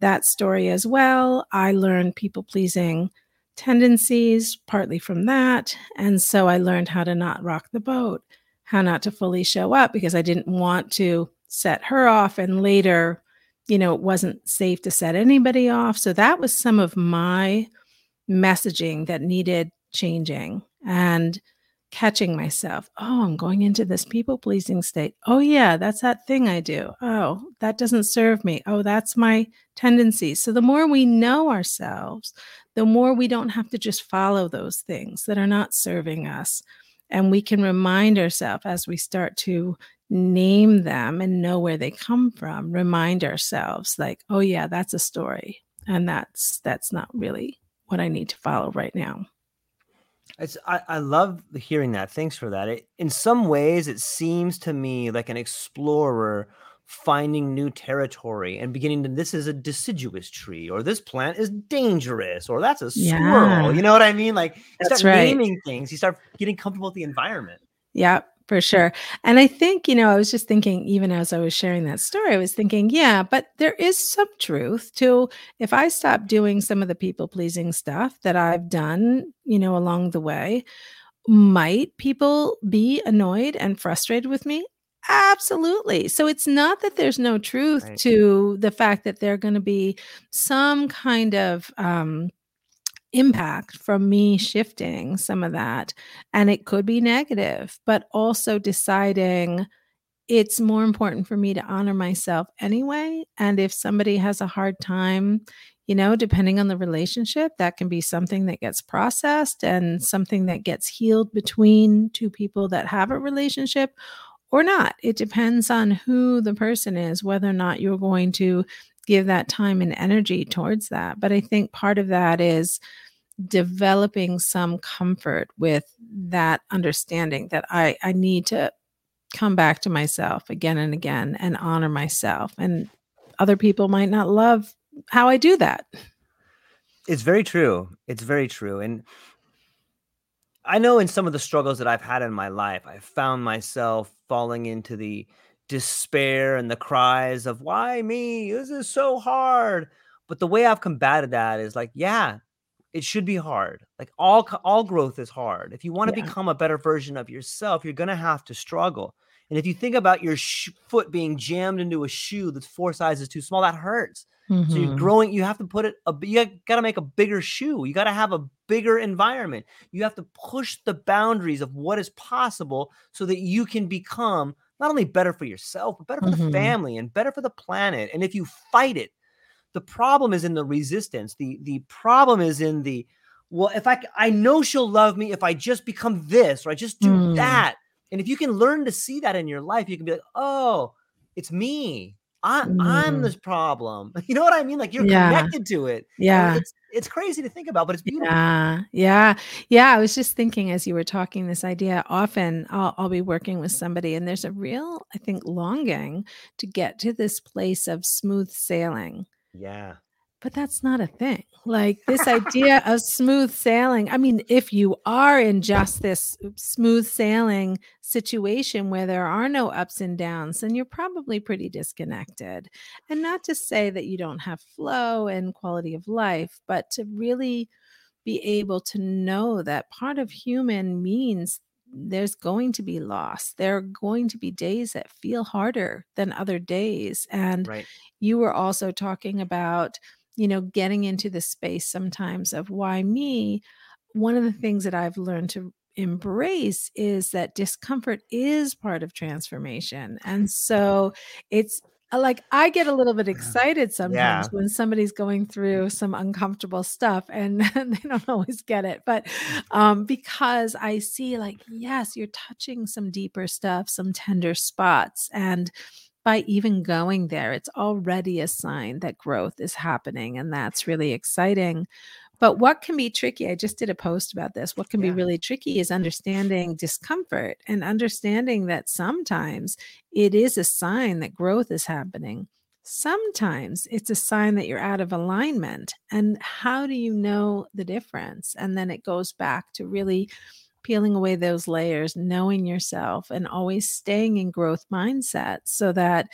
that story as well. I learned people pleasing tendencies partly from that. And so I learned how to not rock the boat, how not to fully show up because I didn't want to set her off and later you know, it wasn't safe to set anybody off. So that was some of my messaging that needed changing and catching myself. Oh, I'm going into this people pleasing state. Oh, yeah, that's that thing I do. Oh, that doesn't serve me. Oh, that's my tendency. So the more we know ourselves, the more we don't have to just follow those things that are not serving us. And we can remind ourselves as we start to name them and know where they come from remind ourselves like oh yeah that's a story and that's that's not really what i need to follow right now it's I, I love hearing that thanks for that it, in some ways it seems to me like an explorer finding new territory and beginning to this is a deciduous tree or this plant is dangerous or that's a squirrel yeah. you know what i mean like you that's start right. naming things you start getting comfortable with the environment yeah for sure. And I think, you know, I was just thinking, even as I was sharing that story, I was thinking, yeah, but there is some truth to if I stop doing some of the people pleasing stuff that I've done, you know, along the way, might people be annoyed and frustrated with me? Absolutely. So it's not that there's no truth right. to the fact that there are going to be some kind of, um, impact from me shifting some of that. And it could be negative, but also deciding it's more important for me to honor myself anyway. And if somebody has a hard time, you know, depending on the relationship, that can be something that gets processed and something that gets healed between two people that have a relationship or not. It depends on who the person is, whether or not you're going to give that time and energy towards that. But I think part of that is developing some comfort with that understanding that I, I need to come back to myself again and again and honor myself. And other people might not love how I do that. It's very true. It's very true. And I know in some of the struggles that I've had in my life, I found myself falling into the despair and the cries of why me? This is so hard. But the way i've combated that is like yeah it should be hard. Like all all growth is hard. If you want to yeah. become a better version of yourself you're going to have to struggle. And if you think about your sh- foot being jammed into a shoe that's four sizes too small that hurts. Mm-hmm. so you're mm-hmm. growing you have to put it a, you got to make a bigger shoe. You got to have a bigger environment. You have to push the boundaries of what is possible so that you can become not only better for yourself, but better for mm-hmm. the family and better for the planet. And if you fight it, the problem is in the resistance. The the problem is in the well, if I I know she'll love me if I just become this or I just do mm. that. And if you can learn to see that in your life, you can be like, oh, it's me. I, mm. I'm this problem. [LAUGHS] You know what I mean? Like you're yeah. connected to it. Yeah. It's it's crazy to think about, but it's beautiful. Yeah. Yeah. Yeah. I was just thinking as you were talking this idea, often I'll, I'll be working with somebody and there's a real, I think, longing to get to this place of smooth sailing. Yeah but that's not a thing. Like this idea of smooth sailing. I mean, if you are in just this smooth sailing situation where there are no ups and downs, then you're probably pretty disconnected. And not to say that you don't have flow and quality of life, but to really be able to know that part of human means there's going to be loss. There are going to be days that feel harder than other days. And Right. you were also talking about, you know, getting into the space sometimes of why me. One of the things that I've learned to embrace is that discomfort is part of transformation. And so it's uh, like I get a little bit excited Yeah. sometimes when somebody's going through some uncomfortable stuff and [LAUGHS] they don't always get it. But um, because I see, like, yes, you're touching some deeper stuff, some tender spots. And by even going there, it's already a sign that growth is happening. And that's really exciting. But what can be tricky, I just did a post about this. What can be really tricky is understanding discomfort and understanding that sometimes it is a sign that growth is happening. Sometimes it's a sign that you're out of alignment. And how do you know the difference? And then it goes back to really peeling away those layers, knowing yourself, and always staying in growth mindset so that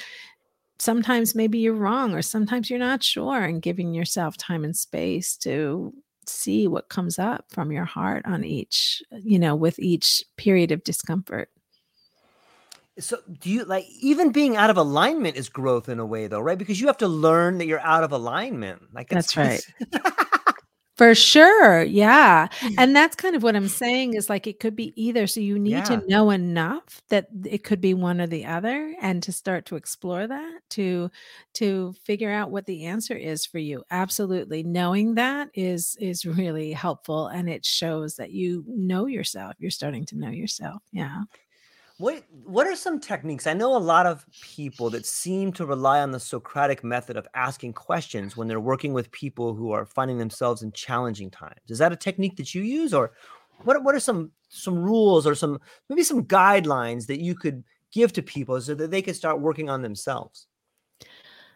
sometimes maybe you're wrong or sometimes you're not sure and giving yourself time and space to see what comes up from your heart on each you know with each period of discomfort So do you like even being out of alignment is growth in a way though, right? Because you have to learn that you're out of alignment. Like That's right. [LAUGHS] [LAUGHS] for sure yeah. And that's kind of what i'm saying is like it could be either so you need Yeah. to know enough that it could be one or the other and to start to explore that to to figure out what the answer is for you. Absolutely. Knowing that is is really helpful and it shows that you know yourself. You're starting to know yourself. Yeah What what are some techniques? I know a lot of people that seem to rely on the Socratic method of asking questions when they're working with people who are finding themselves in challenging times. Is that a technique that you use or what what are some some rules or some maybe some guidelines that you could give to people so that they could start working on themselves?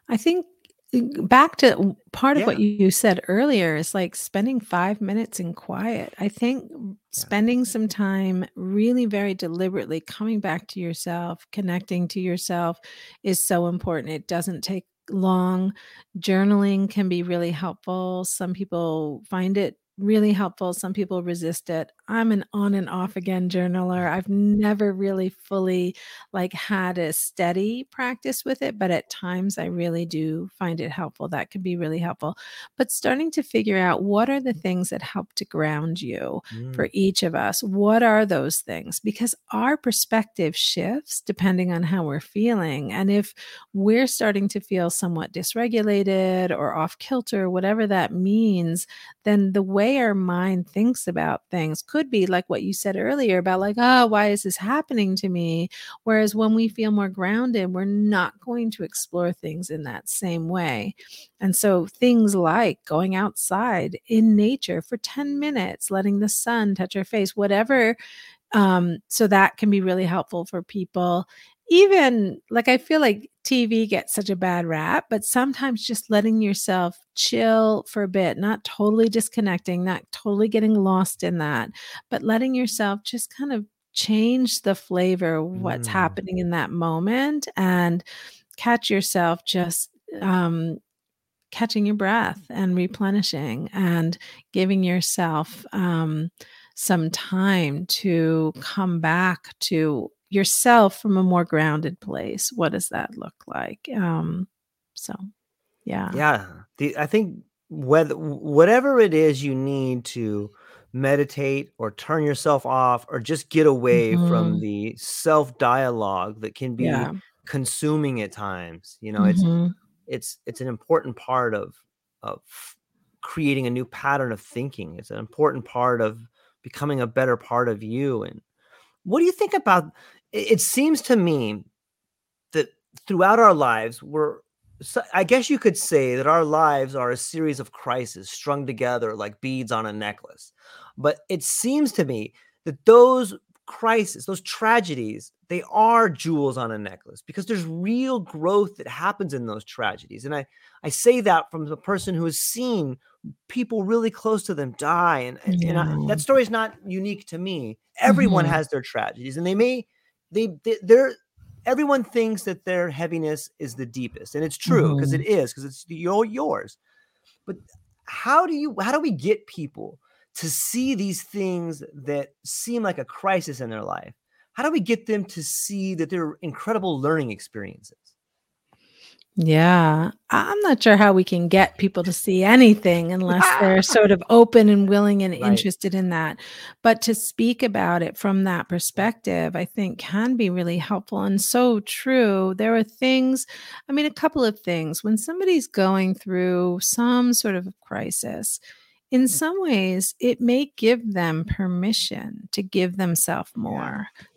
I think back to part of what you said earlier is like spending five minutes in quiet. I think spending some time really very deliberately coming back to yourself, connecting to yourself is so important. It doesn't take long. Journaling can be really helpful. Some people find it really helpful. Some people resist it. I'm an on and off again journaler. I've never really fully like had a steady practice with it, but at times I really do find it helpful. That could be really helpful. But starting to figure out what are the things that help to ground you Mm, for each of us. What are those things? Because our perspective shifts depending on how we're feeling. And if we're starting to feel somewhat dysregulated or off kilter, whatever that means, then the way our mind thinks about things could be like what you said earlier about, like, oh, why is this happening to me? Whereas when we feel more grounded, we're not going to explore things in that same way. And so things like going outside in nature for 10 minutes, letting the sun touch our face, whatever. Um, so that can be really helpful for people. Even like I feel like TV gets such a bad rap, but sometimes just letting yourself chill for a bit, not totally disconnecting, not totally getting lost in that, but letting yourself just kind of change the flavor of what's Mm. happening in that moment and catch yourself just um catching your breath and replenishing and giving yourself um, some time to come back to yourself from a more grounded place. What does that look like? Um, so, yeah. Yeah, the, I think whether whatever it is you need to meditate or turn yourself off or just get away from Mhm. the self dialogue that can be Yeah. consuming at times. You know, it's Mhm. it's it's an important part of of creating a new pattern of thinking. It's an important part of becoming a better part of you. And what do you think about? It, seems to me that throughout our lives, we're so I guess you could say that our lives are a series of crises strung together like beads on a necklace. But it seems to me that those crises, those tragedies, they are jewels on a necklace because there's real growth that happens in those tragedies. And I, I say that from the person who has seen people really close to them die. And, and, and I, that story is not unique to me. Everyone Mhm. has their tragedies and they may, they, they they're, everyone thinks that their heaviness is the deepest. And it's true because it mm-hmm. is, because it's your, yours. But how do you, how do we get people to see these things that seem like a crisis in their life? How do we get them to see that they're incredible learning experiences? Yeah, I'm not sure how we can get people to see anything unless they're [LAUGHS] sort of open and willing and Right. interested in that. But to speak about it from that perspective, I think can be really helpful and so true. There are things, I mean, a couple of things. When somebody's going through some sort of crisis, in some ways, it may give them permission to give themselves Yeah.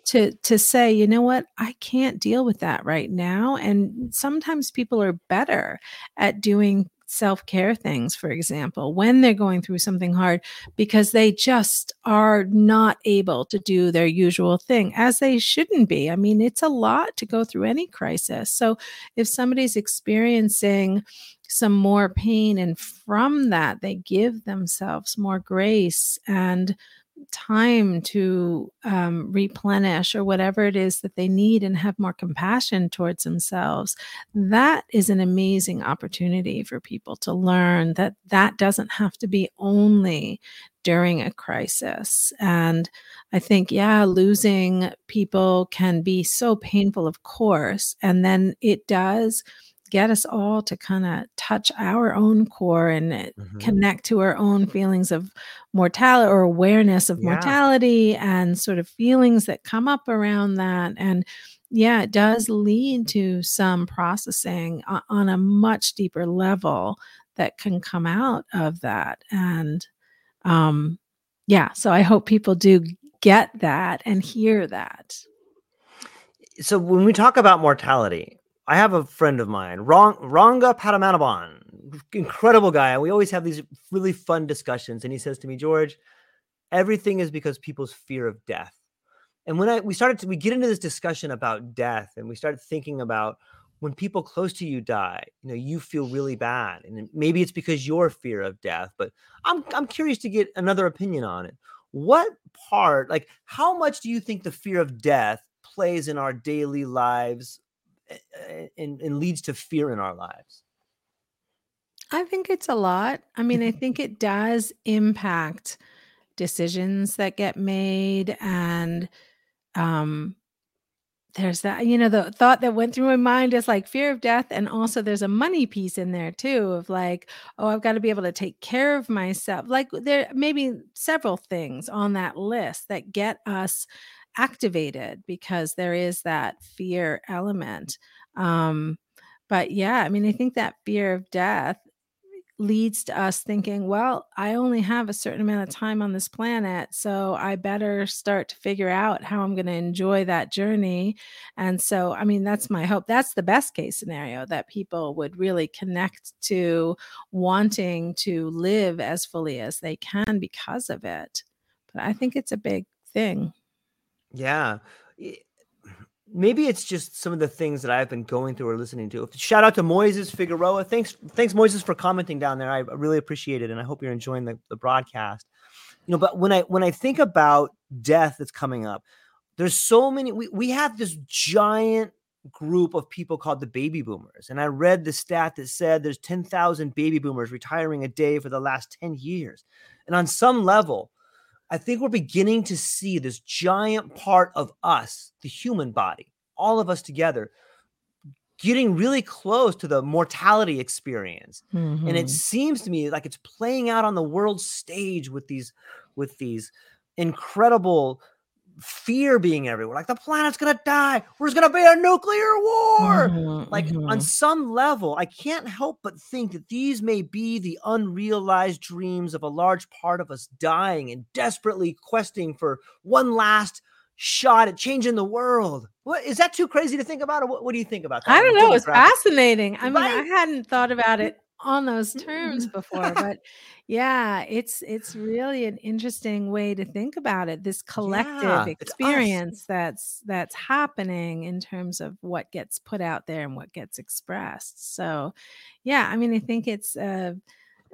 To to say you know what? I can't deal with that right now. And sometimes people are better at doing self-care things for example when they're going through something hard because they just are not able to do their usual thing as they shouldn't be. I mean it's a lot to go through any crisis. So if somebody's experiencing some more pain and from that they give themselves more grace and time to um, replenish or whatever it is that they need and have more compassion towards themselves that is an amazing opportunity for people to learn that that doesn't have to be only during a crisis. And i think yeah losing people can be so painful of course and then it does get us all to kind of touch our own core and uh, Mhm. connect to our own feelings of mortality or awareness of Yeah. mortality and sort of feelings that come up around that and yeah it does lead to some processing on a much deeper level that can come out of that and um yeah so i hope people do get that and hear that so when we talk about mortality, I have a friend of mine, Ranga Padmanabhan, incredible guy. And we always have these really fun discussions. And he says to me, George, everything is because people's fear of death. And when I we started to we get into this discussion about death, and we started thinking about when people close to you die, you know, you feel really bad. And maybe it's because your fear of death, but I'm I'm curious to get another opinion on it. What part, like how much do you think the fear of death plays in our daily lives and, and leads to fear in our lives? i think it's a lot i mean i think it does impact decisions that get made and um there's that you know the thought that went through my mind is like fear of death and also there's a money piece in there too of like oh i've got to be able to take care of myself like there may be several things on that list that get us activated because there is that fear element um but yeah i mean i think that fear of death leads to us thinking, well, I only have a certain amount of time on this planet, so I better start to figure out how I'm going to enjoy that journey. And so, I mean, that's my hope. That's the best case scenario that people would really connect to wanting to live as fully as they can because of it. But I think it's a big thing. Yeah. Maybe it's just some of the things that I've been going through or listening to. Shout out to Moises Figueroa. Thanks, thanks, Moises, for commenting down there. I really appreciate it, and I hope you're enjoying the, the broadcast. You know, but when I when I think about death that's coming up, there's so many. We we have this giant group of people called the baby boomers, and I read the stat that said there's 10,000 baby boomers retiring a day for the last 10 years, and on some level, I think we're beginning to see this giant part of us, the human body, all of us together, getting really close to the mortality experience. And it Mhm. seems to me like it's playing out on the world stage with these with these incredible fear being everywhere. Like the planet's gonna die. There's gonna be a nuclear war Mhm, like on mhm. some level i can't help but think that these may be the unrealized dreams of a large part of us dying and desperately questing for one last shot at changing the world what is that too crazy to think about or what, what do you think about that I don't know. It's fascinating. I mean, I hadn't thought about it on those terms before, but yeah, it's it's really an interesting way to think about it. This [LAUGHS] collective Yeah, experience that's that's happening in terms of what gets put out there and what gets expressed. So, yeah, I mean, I think it's uh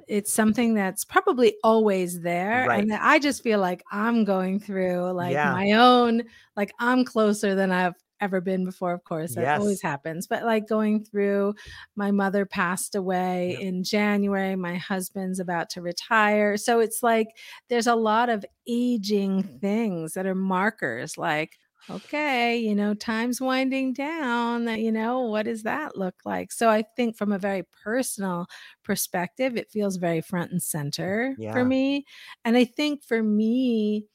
it's something that's probably always there Right. and that I just feel like I'm going through like Yeah. my own like I'm closer than I've ever been before, of course. That Yes. always happens. But like going through, my mother passed away Yep. in January. My husband's about to retire. So it's like there's a lot of aging mm-hmm. things that are markers like, okay, you know, time's winding down. That, you know, what does that look like? So I think from a very personal perspective, it feels very front and center Yeah. for me. And I think for me,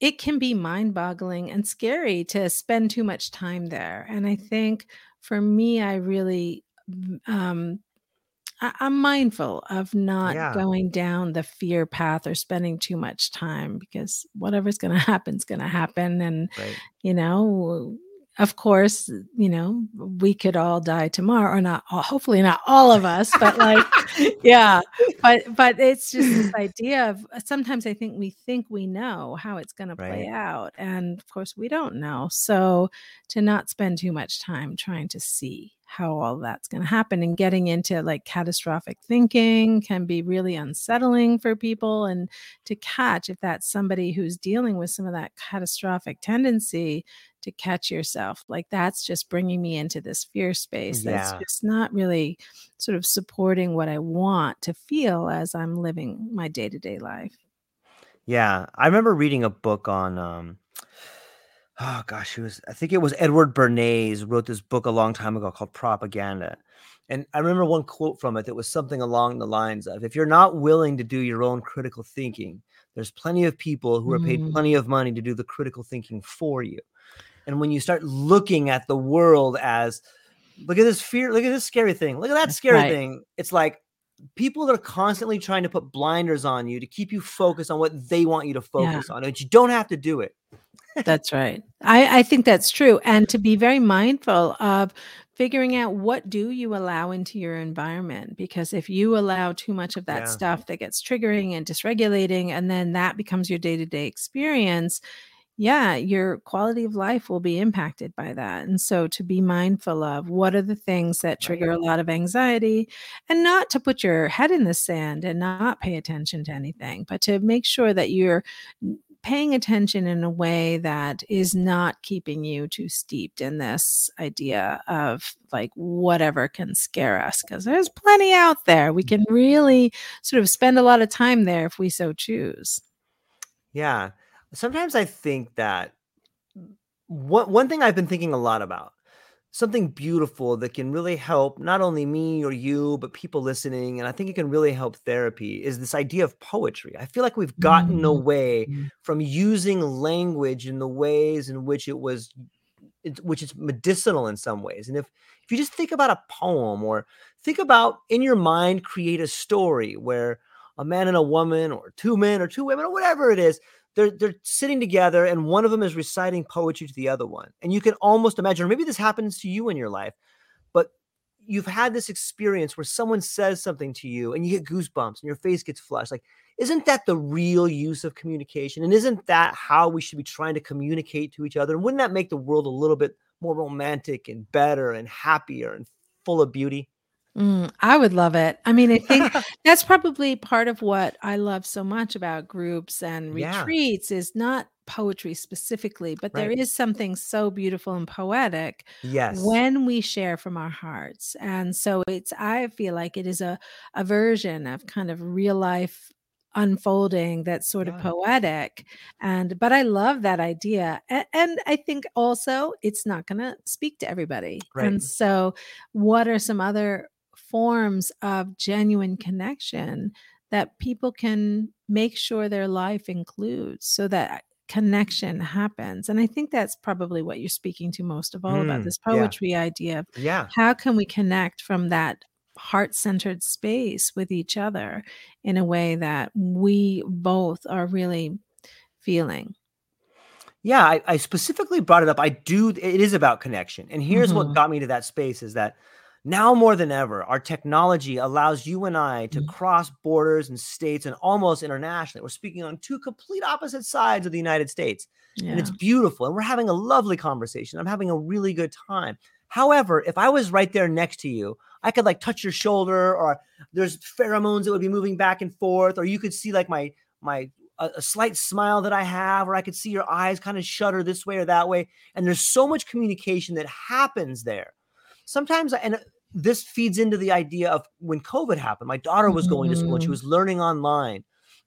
it can be mind boggling and scary to spend too much time there. And I think for me, I really, um, I, I'm mindful of not Yeah. going down the fear path or spending too much time because whatever's going [LAUGHS] to happen is going to happen. And, Right. you know, of course, you know, we could all die tomorrow or not, all- hopefully not all of us, but like, [LAUGHS] yeah but but it's just this idea of uh, sometimes i think we think we know how it's going to play out and of course we don't know so to not spend too much time trying to see how all that's going to happen and getting into like catastrophic thinking can be really unsettling for people and to catch if that's somebody who's dealing with some of that catastrophic tendency to catch yourself like that's just bringing me into this fear space that's Yeah. just not really sort of supporting what I want to feel as I'm living my day to day life. Yeah, I remember reading a book on um oh gosh, it was I think it was Edward Bernays wrote this book a long time ago called Propaganda. And I remember one quote from it that was something along the lines of if you're not willing to do your own critical thinking, there's plenty of people who are paid Mm. plenty of money to do the critical thinking for you. And when you start looking at the world as look at this fear, look at this scary thing, look at that scary Right. thing, it's like people that are constantly trying to put blinders on you to keep you focused on what they want you to Yeah. focus on. And you don't have to do it. That's right. I, I think that's true. And to be very mindful of figuring out what do you allow into your environment because if you allow too much of that Yeah. stuff that gets triggering and dysregulating and then that becomes your day-to-day experience yeah your quality of life will be impacted by that and so to be mindful of what are the things that trigger a lot of anxiety and not to put your head in the sand and not pay attention to anything but to make sure that you're paying attention in a way that is not keeping you too steeped in this idea of like whatever can scare us because there's plenty out there. We can mm-hmm. really sort of spend a lot of time there if we so choose. Yeah. Sometimes I think that one one thing I've been thinking a lot about, something beautiful that can really help not only me or you, but people listening, and I think it can really help therapy is this idea of poetry. I feel like we've gotten Mm. away Mm. from using language in the ways in which it was which is medicinal in some ways. And if if you just think about a poem or think about in your mind create a story where a man and a woman or two men or two women or whatever it is they're they're sitting together and one of them is reciting poetry to the other one. And you can almost imagine or maybe this happens to you in your life but you've had this experience where someone says something to you and you get goosebumps and your face gets flushed. Like isn't that the real use of communication? And isn't that how we should be trying to communicate to each other? And wouldn't that make the world a little bit more romantic and better and happier and full of beauty Mm, I would love it. I mean, I think [LAUGHS] that's probably part of what I love so much about groups and Yeah. retreats is not poetry specifically, but there Right. is something so beautiful and poetic yes when we share from our hearts. And so it's I feel like it is a a version of kind of real life unfolding that's sort of poetic and but I love that idea. A- and I think also it's not going to speak to everybody. Right. And so what are some other forms of genuine connection that people can make sure their life includes so that connection happens and i think that's probably what you're speaking to most of all about Mm, this yeah. poetry idea of yeah how can we connect from that heart-centered space with each other in a way that we both are really feeling Yeah, I, I specifically brought it up. I do. It is about connection, and here's what Mhm. got me to that space: is that now more than ever, our technology allows you and I to Mhm. cross borders and states and almost internationally. We're speaking on two complete opposite sides of the United States, and it's beautiful, and we're having a lovely conversation. I'm having a really good time. However, if I was right there next to you, I could like touch your shoulder, or there's pheromones that would be moving back and forth, or you could see like my my a, a slight smile that I have, or I could see your eyes kind of shudder this way or that way. And there's so much communication that happens there. Sometimes, and this feeds into the idea of when COVID happened, my daughter was going to school and she Mhm. was learning online.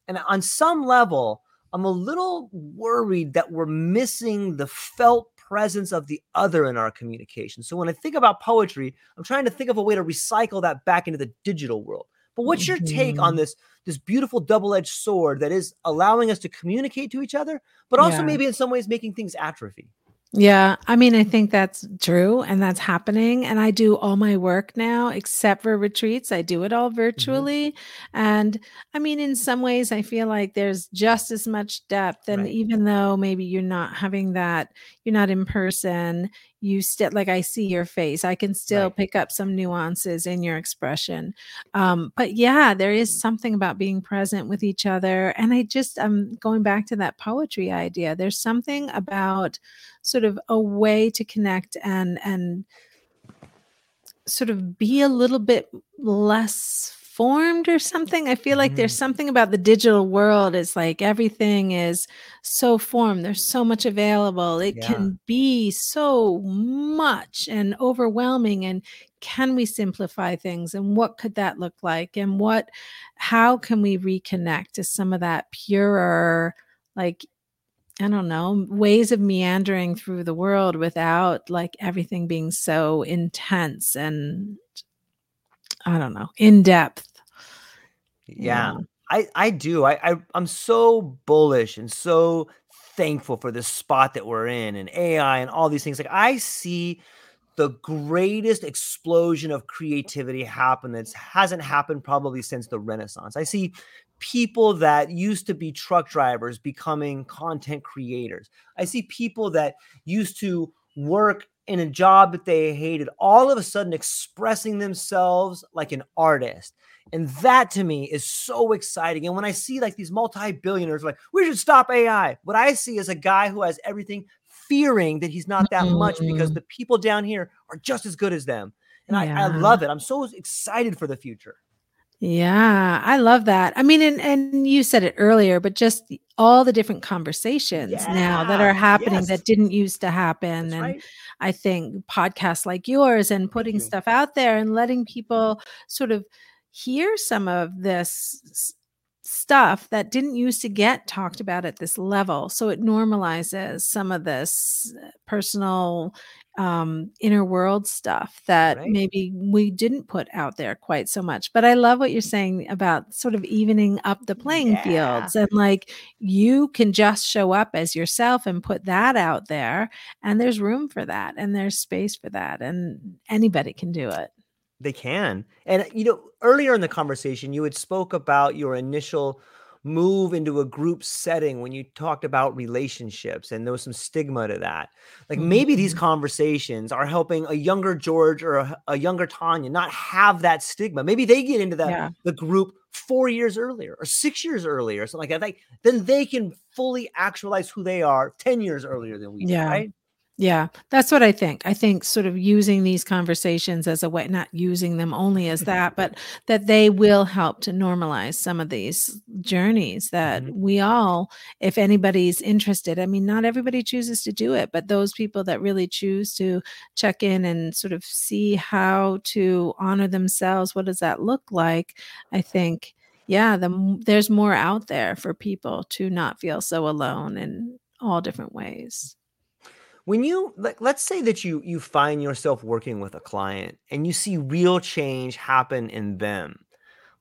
And on some level, I'm a little worried that we're missing the felt presence of the other in our communication. So when I think about poetry, I'm trying to think of a way to recycle that back into the digital world. But what's your take on Mhm. this this beautiful double-edged sword that is allowing us to communicate to each other, but also Yeah. maybe in some ways making things atrophy? Yeah, I mean, I think that's true and that's happening. And I do all my work now, except for retreats. I do it all virtually. And I mean, in some ways, I feel like there's just as much depth. And Right. even though maybe you're not having that, you're not in person, you still, like, I see your face, I can still Right. pick up some nuances in your expression. Um, but yeah, there is something about being present with each other. And I just, I'm going back to that poetry idea. There's something about, sort of a way to connect and and sort of be a little bit less formed or something. I feel like there's Mhm. something about the digital world. It's like everything is so formed. There's so much available. It Yeah. can be so much and overwhelming. And can we simplify things? And what could that look like? And what, how can we reconnect to some of that purer, like I don't know, ways of meandering through the world without like everything being so intense and I don't know, in depth. Yeah, I I do. I, I I'm so bullish and so thankful for this spot that we're in and AI and all these things. Like I see the greatest explosion of creativity happen that hasn't happened probably since the Renaissance. I see people that used to be truck drivers becoming content creators. I see people that used to work in a job that they hated all of a sudden expressing themselves like an artist. And that to me is so exciting. And when I see like these multi-billionaires like, we should stop AI, what I see is a guy who has everything fearing that he's not that much because the people down here are just as good as them. And I, I love it. I'm so excited for the future. Yeah, I love that. I mean, and and you said it earlier, but just all the different conversations now that are happening yes. that didn't used to happen. That's and right. I think podcasts like yours and putting you. stuff out there and letting people sort of hear some of this stuff that didn't used to get talked about at this level. So it normalizes some of this uh, personal um inner world stuff that Right. maybe we didn't put out there quite so much. But I love what you're saying about sort of evening up the playing Yeah. fields and like you can just show up as yourself and put that out there and there's room for that and there's space for that and anybody can do it. They can. And you know, earlier in the conversation, you had spoke about your initial move into a group setting when you talked about relationships and there was some stigma to that. Like maybe these Mhm. conversations are helping a younger George or a, a younger Tanya not have that stigma. Maybe they get into that Yeah. the group four years earlier or six years earlier or something like that. Like, then they can fully actualize who they are 10 years earlier than we did, Yeah. right? Yeah, that's what I think. I think sort of using these conversations as a way, not using them only as that, but that they will help to normalize some of these journeys that Mhm. we all, if anybody's interested, I mean, not everybody chooses to do it, but those people that really choose to check in and sort of see how to honor themselves, what does that look like? I think, yeah, the, there's more out there for people to not feel so alone in all different ways. When you like let's say that you you find yourself working with a client and you see real change happen in them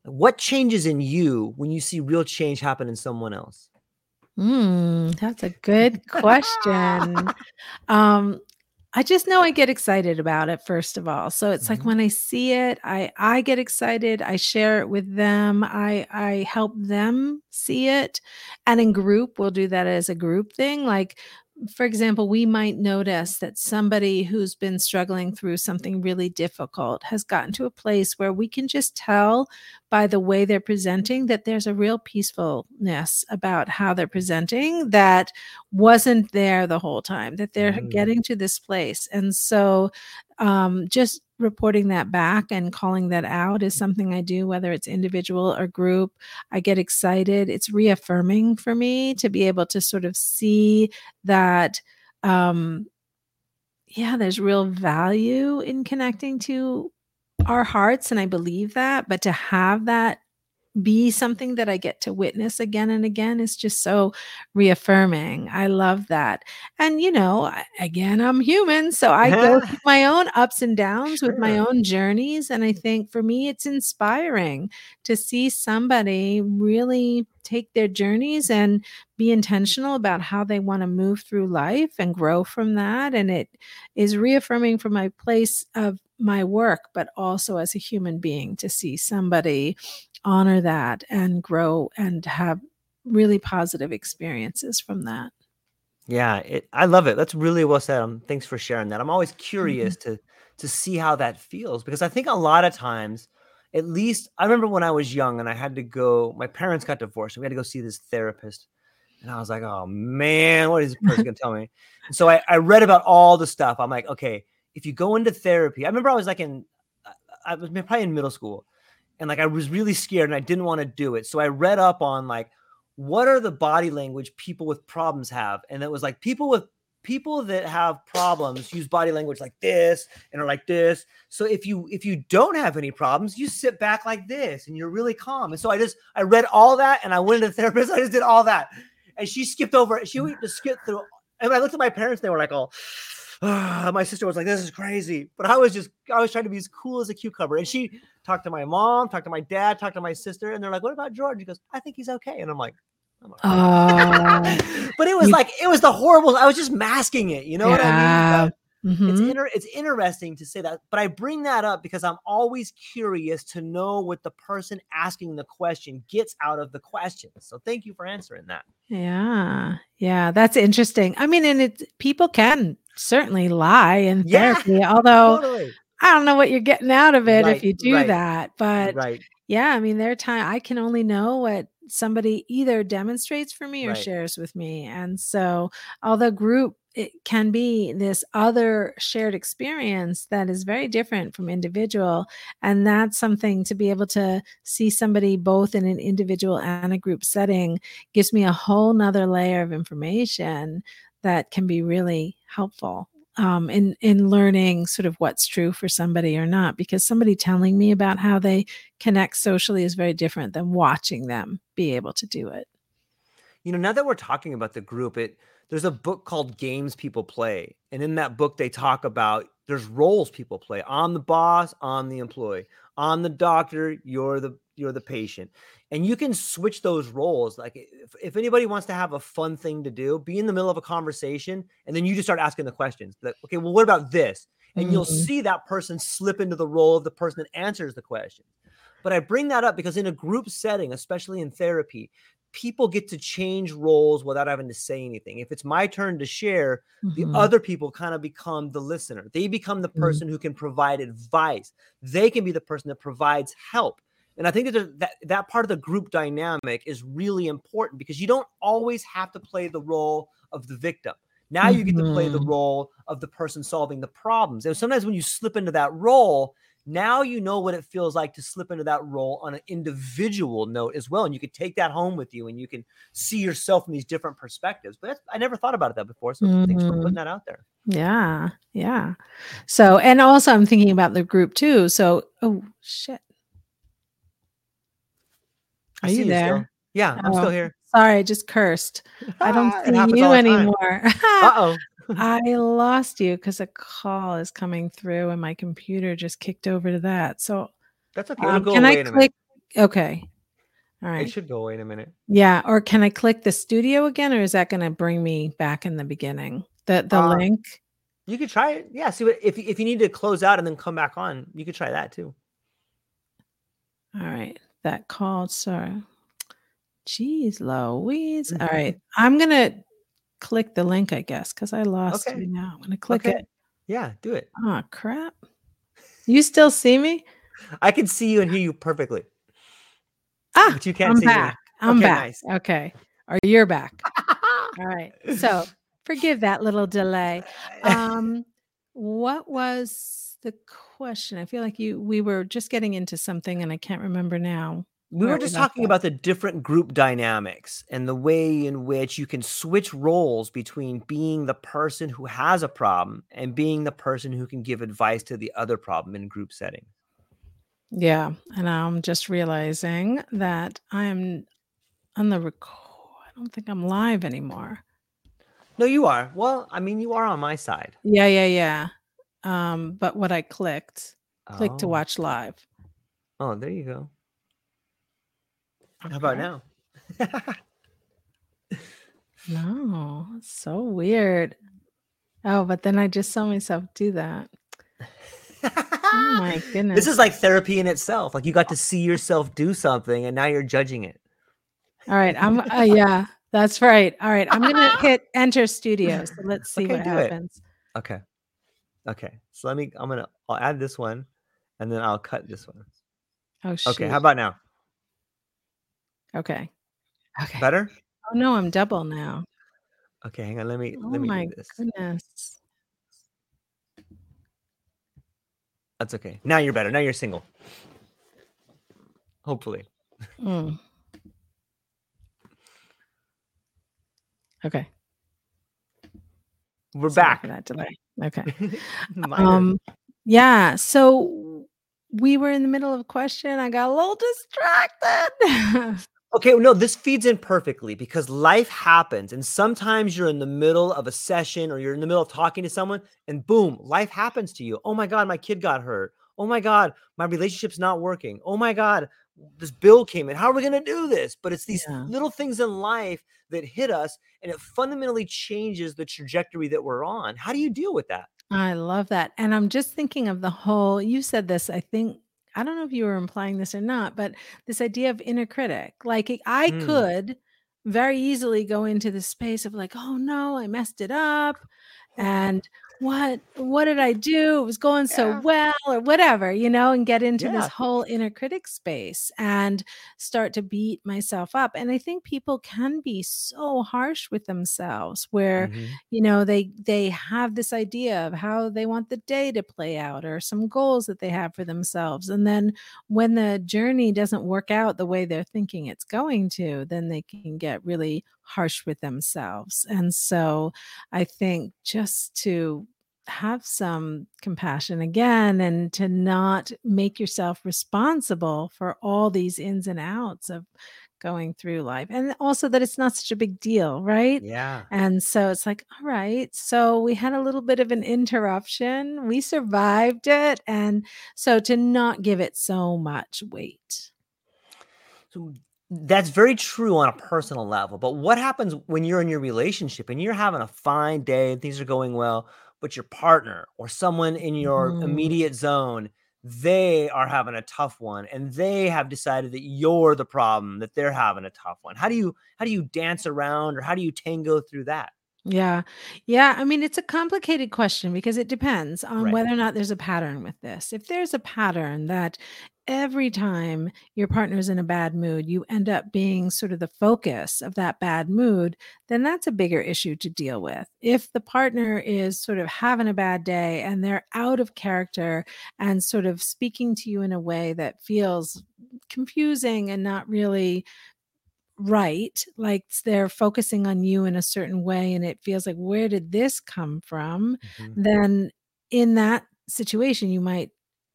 what changes in you when you see real change happen in someone else Mm, that's a good question. um, I just know I get excited about it first of all. So it's like Mhm. when I see it, I I get excited. I share it with them. I I help them see it. And in group, we'll do that as a group thing. Like for example, we might notice that somebody who's been struggling through something really difficult has gotten to a place where we can just tell by the way they're presenting that there's a real peacefulness about how they're presenting that wasn't there the whole time, that they're Mm. getting to this place. And so um, just reporting that back and calling that out is something I do, whether it's individual or group. I get excited. It's reaffirming for me to be able to sort of see that, um, yeah, there's real value in connecting to our hearts. And I believe that. But to have that be something that I get to witness again and again is just so reaffirming. I love that. And, you know, again, I'm human. So I go through my own ups and downs sure. with my own journeys. And I think for me, it's inspiring to see somebody really take their journeys and be intentional about how they want to move through life and grow from that. And it is reaffirming from my place of my work, but also as a human being to see somebody honor that and grow and have really positive experiences from that. Yeah, it, I love it. That's really well said. Um, thanks for sharing that. I'm always curious mm-hmm. to to see how that feels because I think a lot of times, at least I remember when I was young and I had to go. My parents got divorced, and we had to go see this therapist. And I was like, "Oh man, what is this person gonna tell me?" And so I, I read about all the stuff. I'm like, "Okay, if you go into therapy," I remember I was like in, uh, I was probably in middle school, and like I was really scared and I didn't want to do it. So I read up on like what are the body language people with problems have, and it was like people with people that have problems use body language like this and are like this. So if you if you don't have any problems, you sit back like this and you're really calm. And so I just I read all that and I went to the [LAUGHS] therapist. I just did all that, and she skipped over. She mm. just skipped through. And I looked at my parents, they were like, "Oh." [SIGHS] my sister was like, "This is crazy," but I was just I was trying to be as cool as a cucumber. And she talked to my mom, talked to my dad, talked to my sister, and they're like, "What about George?" He goes, "I think he's okay," and I'm like. Uh, [LAUGHS] but it was you, like it was the horrible. I was just masking it. You know yeah. what I mean? Mm-hmm. It's inter- it's interesting to say that, but I bring that up because I'm always curious to know what the person asking the question gets out of the question. So thank you for answering that. Yeah, yeah, that's interesting. I mean, and it people can certainly lie in yeah, therapy, [LAUGHS] although totally. I don't know what you're getting out of it right, if you do right, that. But right. yeah, I mean, there are times I can only know what somebody either demonstrates for me or shares with me. And so, although group it can be this other shared experience that is very different from individual and that's something to be able to see somebody both in an individual and a group setting gives me a whole nother layer of information that can be really helpful um, in in learning sort of what's true for somebody or not because somebody telling me about how they connect socially is very different than watching them be able to do it. You know now that we're talking about the group it there's a book called games people play and in that book they talk about there's roles people play i'm the boss i'm the employee i'm the doctor you're the you're the patient. And you can switch those roles like if, if anybody wants to have a fun thing to do be in the middle of a conversation and then you just start asking the questions like okay well what about this? And mm-hmm. you'll see that person slip into the role of the person that answers the question but i bring that up because in a group setting especially in therapy people get to change roles without having to say anything. If it's my turn to share, mm-hmm. the other people kind of become the listener. They become the mm-hmm. person mm-hmm. who can provide advice. They can be the person that provides help. And I think that, that that part of the group dynamic is really important because you don't always have to play the role of the victim. Now you get to play the mm-hmm. role of the person solving the problems. And sometimes when you slip into that role, now you know what it feels like to slip into that role on an individual note as well. And you can take that home with you and you can see yourself from these different perspectives. But I never thought about it that before. So mm-hmm. thanks for putting mm-hmm. that out there. Yeah. Yeah. So, and also I'm thinking about the group too. So, oh, shit. Are you there? You yeah, I'm oh, still here. Sorry, I just cursed. I don't [LAUGHS] see you anymore. uh oh. I lost you because a call is coming through and my computer just kicked over to that. So that's okay. Um, can I click? Okay. All right. It should go away in a minute. Yeah. Or can I click the studio again, or is that going to bring me back in the beginning? The the uh, link. You could try it. Yeah. See what if if you need to close out and then come back on, you could try that too. All right that called, sir. Jeez Louise. Mm-hmm. All right. I'm going to click the link, I guess, because I lost okay. you now. I'm going to click okay. it. Yeah, do it. Oh, crap. You still see me? I can see you and hear you perfectly. Ah, but you can't I'm see back. me. I'm okay, back. Nice. Okay. Or you're back. [LAUGHS] All right. So forgive that little delay. Um, [LAUGHS] what was the question? I feel like you we were just getting into something and I can't remember now. We were just talking about the different group dynamics and the way in which you can switch roles between being the person who has a problem and being the person who can give advice to the other problem in group setting. Yeah, and I'm just realizing that I'm on the record. I don't think I'm live anymore. No, you are. Well, I mean, you are on my side. Yeah, yeah, yeah. Um, but what I clicked, click to Oh, watch live. oh, there you go. How about now? No, so weird. Oh, but then I just saw myself do that. Oh my goodness. [LAUGHS] this is like therapy in itself. Like you got to see yourself do something and now you're judging it. All right, I'm uh, yeah, that's right. All right, I'm gonna [LAUGHS] hit enter studio. So let's see Okay, what do it. happens. Okay. Okay. So let me I'm gonna I'll add this one and then I'll cut this one. Oh shoot. Okay, how about now? Okay. Okay. Better? Oh no, I'm double now. Okay, hang on. Let me Oh let me my do this. goodness. That's okay. Now you're better. Now you're single. Hopefully. Mm. Okay. We're Sorry back. for that delay. [LAUGHS] Okay. Um yeah, so we were in the middle of a question. I got a little distracted. [LAUGHS] Okay, no, this feeds in perfectly because life happens, and sometimes you're in the middle of a session or you're in the middle of talking to someone, and boom, life happens to you. Oh my God, my kid got hurt. Oh my God, my relationship's not working. Oh my God, this bill came in. How are we going to do this? But it's these Yeah. little things in life that hit us, and it fundamentally changes the trajectory that we're on. How do you deal with that? I love that. And I'm just thinking of the whole, you said this, I think, I don't know if you were implying this or not, but this idea of inner critic. Like I Mm. could very easily go into the space of like, oh no, I messed it up. And what what did I do? It was going so Yeah. well, or whatever, you know, and get into this whole inner critic space and start to beat myself up. And I think people can be so harsh with themselves where Mhm. you know they they have this idea of how they want the day to play out or some goals that they have for themselves and then when the journey doesn't work out the way they're thinking it's going to then they can get really harsh with themselves and so i think just to have some compassion again and to not make yourself responsible for all these ins and outs of going through life and also that it's not such a big deal right Yeah. and so it's like, all right. So we had a little bit of an interruption. We survived it. And so to not give it so much weight. So that's very true on a personal level. But what happens when you're in your relationship and you're having a fine day and things are going well, but your partner or someone in your Mhm. immediate zone, they are having a tough one and they have decided that you're the problem, that they're having a tough one. How do you how do you dance around or how do you tango through that? Yeah. Yeah. I mean, it's a complicated question because it depends on Right. whether or not there's a pattern with this. If there's a pattern that every time your partner's in a bad mood, you end up being sort of the focus of that bad mood, then that's a bigger issue to deal with. If the partner is sort of having a bad day and they're out of character and sort of speaking to you in a way that feels confusing and not really right like they're focusing on you in a certain way and it feels like where did this come from Mhm. then in that situation you might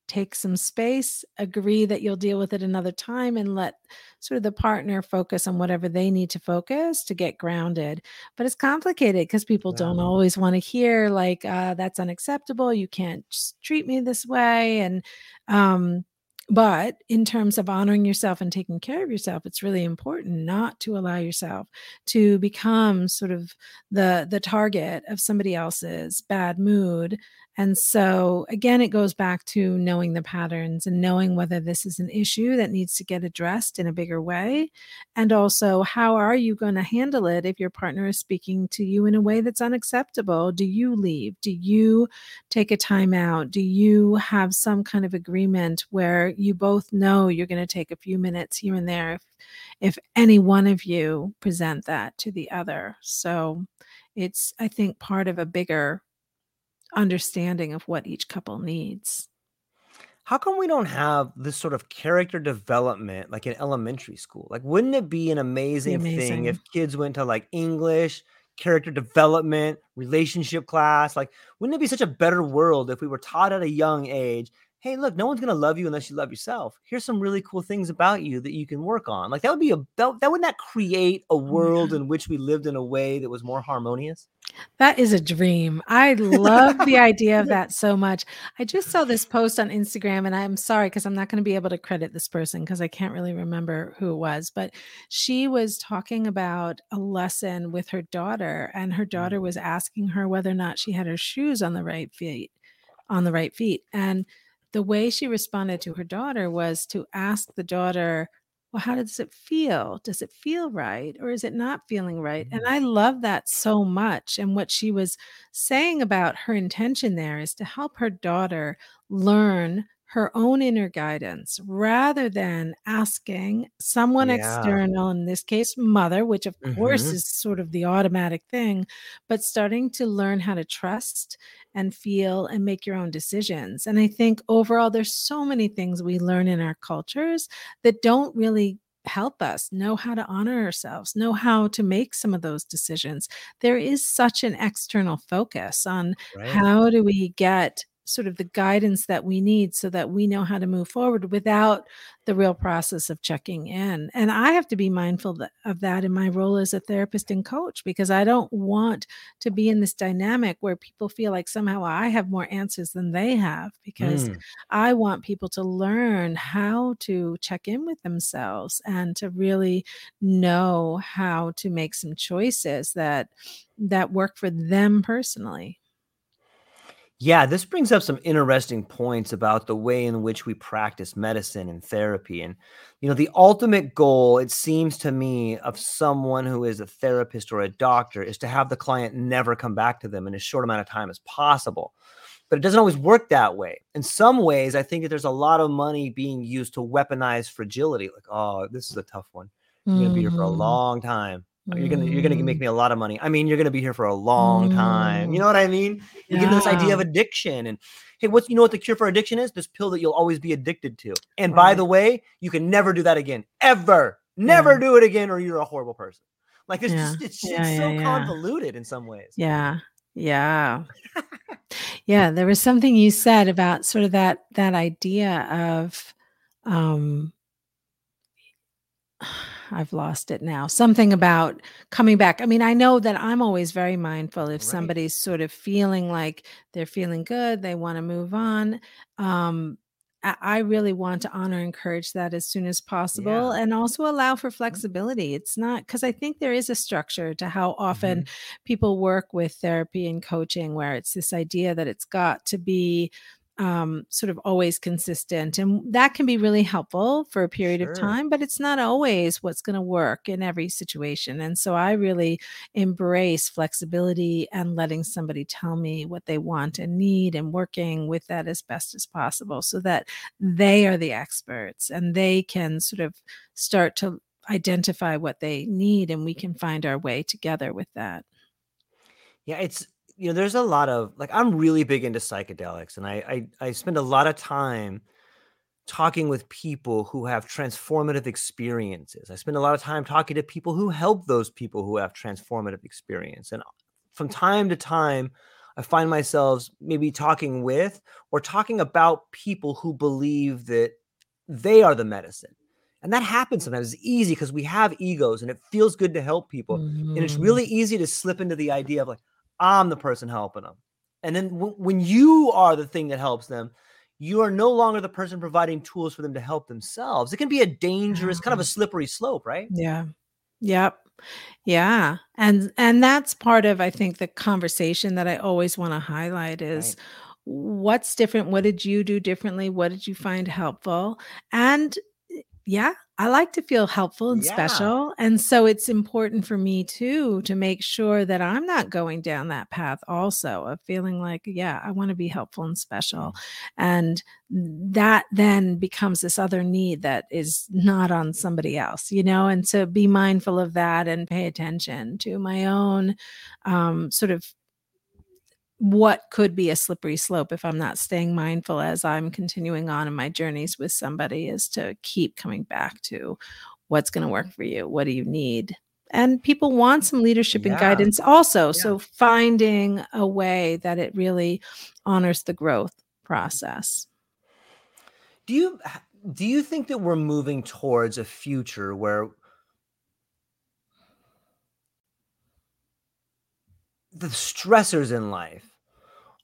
take some space agree that you'll deal with it another time and let sort of the partner focus on whatever they need to focus to get grounded but it's complicated because people don't always want to hear like uh, that's unacceptable you can't just treat me this way and um but in terms of honoring yourself and taking care of yourself it's really important not to allow yourself to become sort of the the target of somebody else's bad mood and so again it goes back to knowing the patterns and knowing whether this is an issue that needs to get addressed in a bigger way and also how are you going to handle it if your partner is speaking to you in a way that's unacceptable do you leave do you take a time out? Do you have some kind of agreement where you both know you're going to take a few minutes here and there if, if any one of you present that to the other? So it's, I think, part of a bigger understanding of what each couple needs. How come we don't have this sort of character development like in elementary school? Like, wouldn't it be an amazing, amazing. thing if kids went to like English, character development, relationship class? Like, wouldn't it be such a better world if we were taught at a young age hey, look, no one's gonna love you unless you love yourself. Here's some really cool things about you that you can work on. Like that would be a that, that would not create a world in which we lived in a way that was more harmonious. That is a dream. I love the [LAUGHS] idea of that so much. I just saw this post on Instagram, and I'm sorry because I'm not going to be able to credit this person because I can't really remember who it was. But she was talking about a lesson with her daughter, and her daughter mm. was asking her whether or not she had her shoes on the right feet, on the right feet. And the way she responded to her daughter was to ask the daughter, well, how does it feel? Does it feel right or is it not feeling right? And mm-hmm. I love that so much. And what she was saying about her intention there is to help her daughter learn her own inner guidance rather than asking someone yeah. external, in this case, mother, which of mm-hmm. course is sort of the automatic thing, but starting to learn how to trust and feel and make your own decisions. And I think overall, there's so many things we learn in our cultures that don't really help us know how to honor ourselves, know how to make some of those decisions. There is such an external focus on right. how do we get sort of the guidance that we need so that we know how to move forward without the real process of checking in. And I have to be mindful of that in my role as a therapist and coach because I don't want to be in this dynamic where people feel like somehow I have more answers than they have because mm. I want people to learn how to check in with themselves and to really know how to make some choices that that work for them personally. Yeah, this brings up some interesting points about the way in which we practice medicine and therapy. And, you know, the ultimate goal, it seems to me, of someone who is a therapist or a doctor is to have the client never come back to them in as short amount of time as possible. But it doesn't always work that way. In some ways, I think that there's a lot of money being used to weaponize fragility. Like, oh, this is a tough one. You're going to be here for a mm. long time. You're gonna you're gonna make me a lot of money. I mean, you're gonna be here for a long time. You know what I mean? You yeah. get this idea of addiction, and hey, what's you know what the cure for addiction is? This pill that you'll always be addicted to. And right. by the way, you can never do that again, ever. Never yeah. do it again, or you're a horrible person. Like it's yeah. just it's, it's so convoluted in some ways. Yeah, yeah, [LAUGHS] yeah. There was something you said about sort of that that idea of um I've lost it now. Something about coming back. I mean, I know that I'm always very mindful if right. somebody's sort of feeling like they're feeling good, they want to move on. Um, I really want to honor and encourage that as soon as possible yeah. and also allow for mm-hmm. flexibility. It's not because I think there is a structure to how often mm-hmm. people work with therapy and coaching where it's this idea that it's got to be um, sort of always consistent. And that can be really helpful for a period sure. of time, but it's not always what's going to work in every situation. And so I really embrace flexibility and letting somebody tell me what they want and need and working with that as best as possible so that they are the experts and they can sort of start to identify what they need and we can find our way together with that. Yeah, it's you know, there's a lot of like I'm really big into psychedelics, and I I, I spend a lot of time talking with people who have transformative experiences. I spend a lot of time talking to people who help those people who have transformative experience, and from time to time. I find myself maybe talking with or talking about people who believe that they are the medicine. And that happens sometimes. It's easy because we have egos and it feels good to help people. Mm-hmm. And it's mm-hmm. really easy to slip into the idea of like, I'm the person helping them. And then w- when you are the thing that helps them, you are no longer the person providing tools for them to help themselves. It can be a dangerous, kind of a mm-hmm. slippery slope, right? Yeah. Yep. Yeah. And and that's part of I think the conversation that I always want to highlight is right. what's different? What did you do differently? What did you find helpful? And yeah, I like to feel helpful and yeah. special. And so it's important for me too to make sure that I'm not going down that path also of feeling like, yeah, I want to be helpful and special. And that then becomes this other need that is not on somebody else, you know, and to be mindful of that and pay attention to my own um, sort of what could be a slippery slope if I'm not staying mindful as I'm continuing on in my journeys with somebody is to keep coming back to what's going to work mm-hmm. for you. What do you need? And people want some leadership yeah. and guidance also. Yeah. So finding a way that it really honors the growth process. Do you do you think that we're moving towards a future where the stressors in life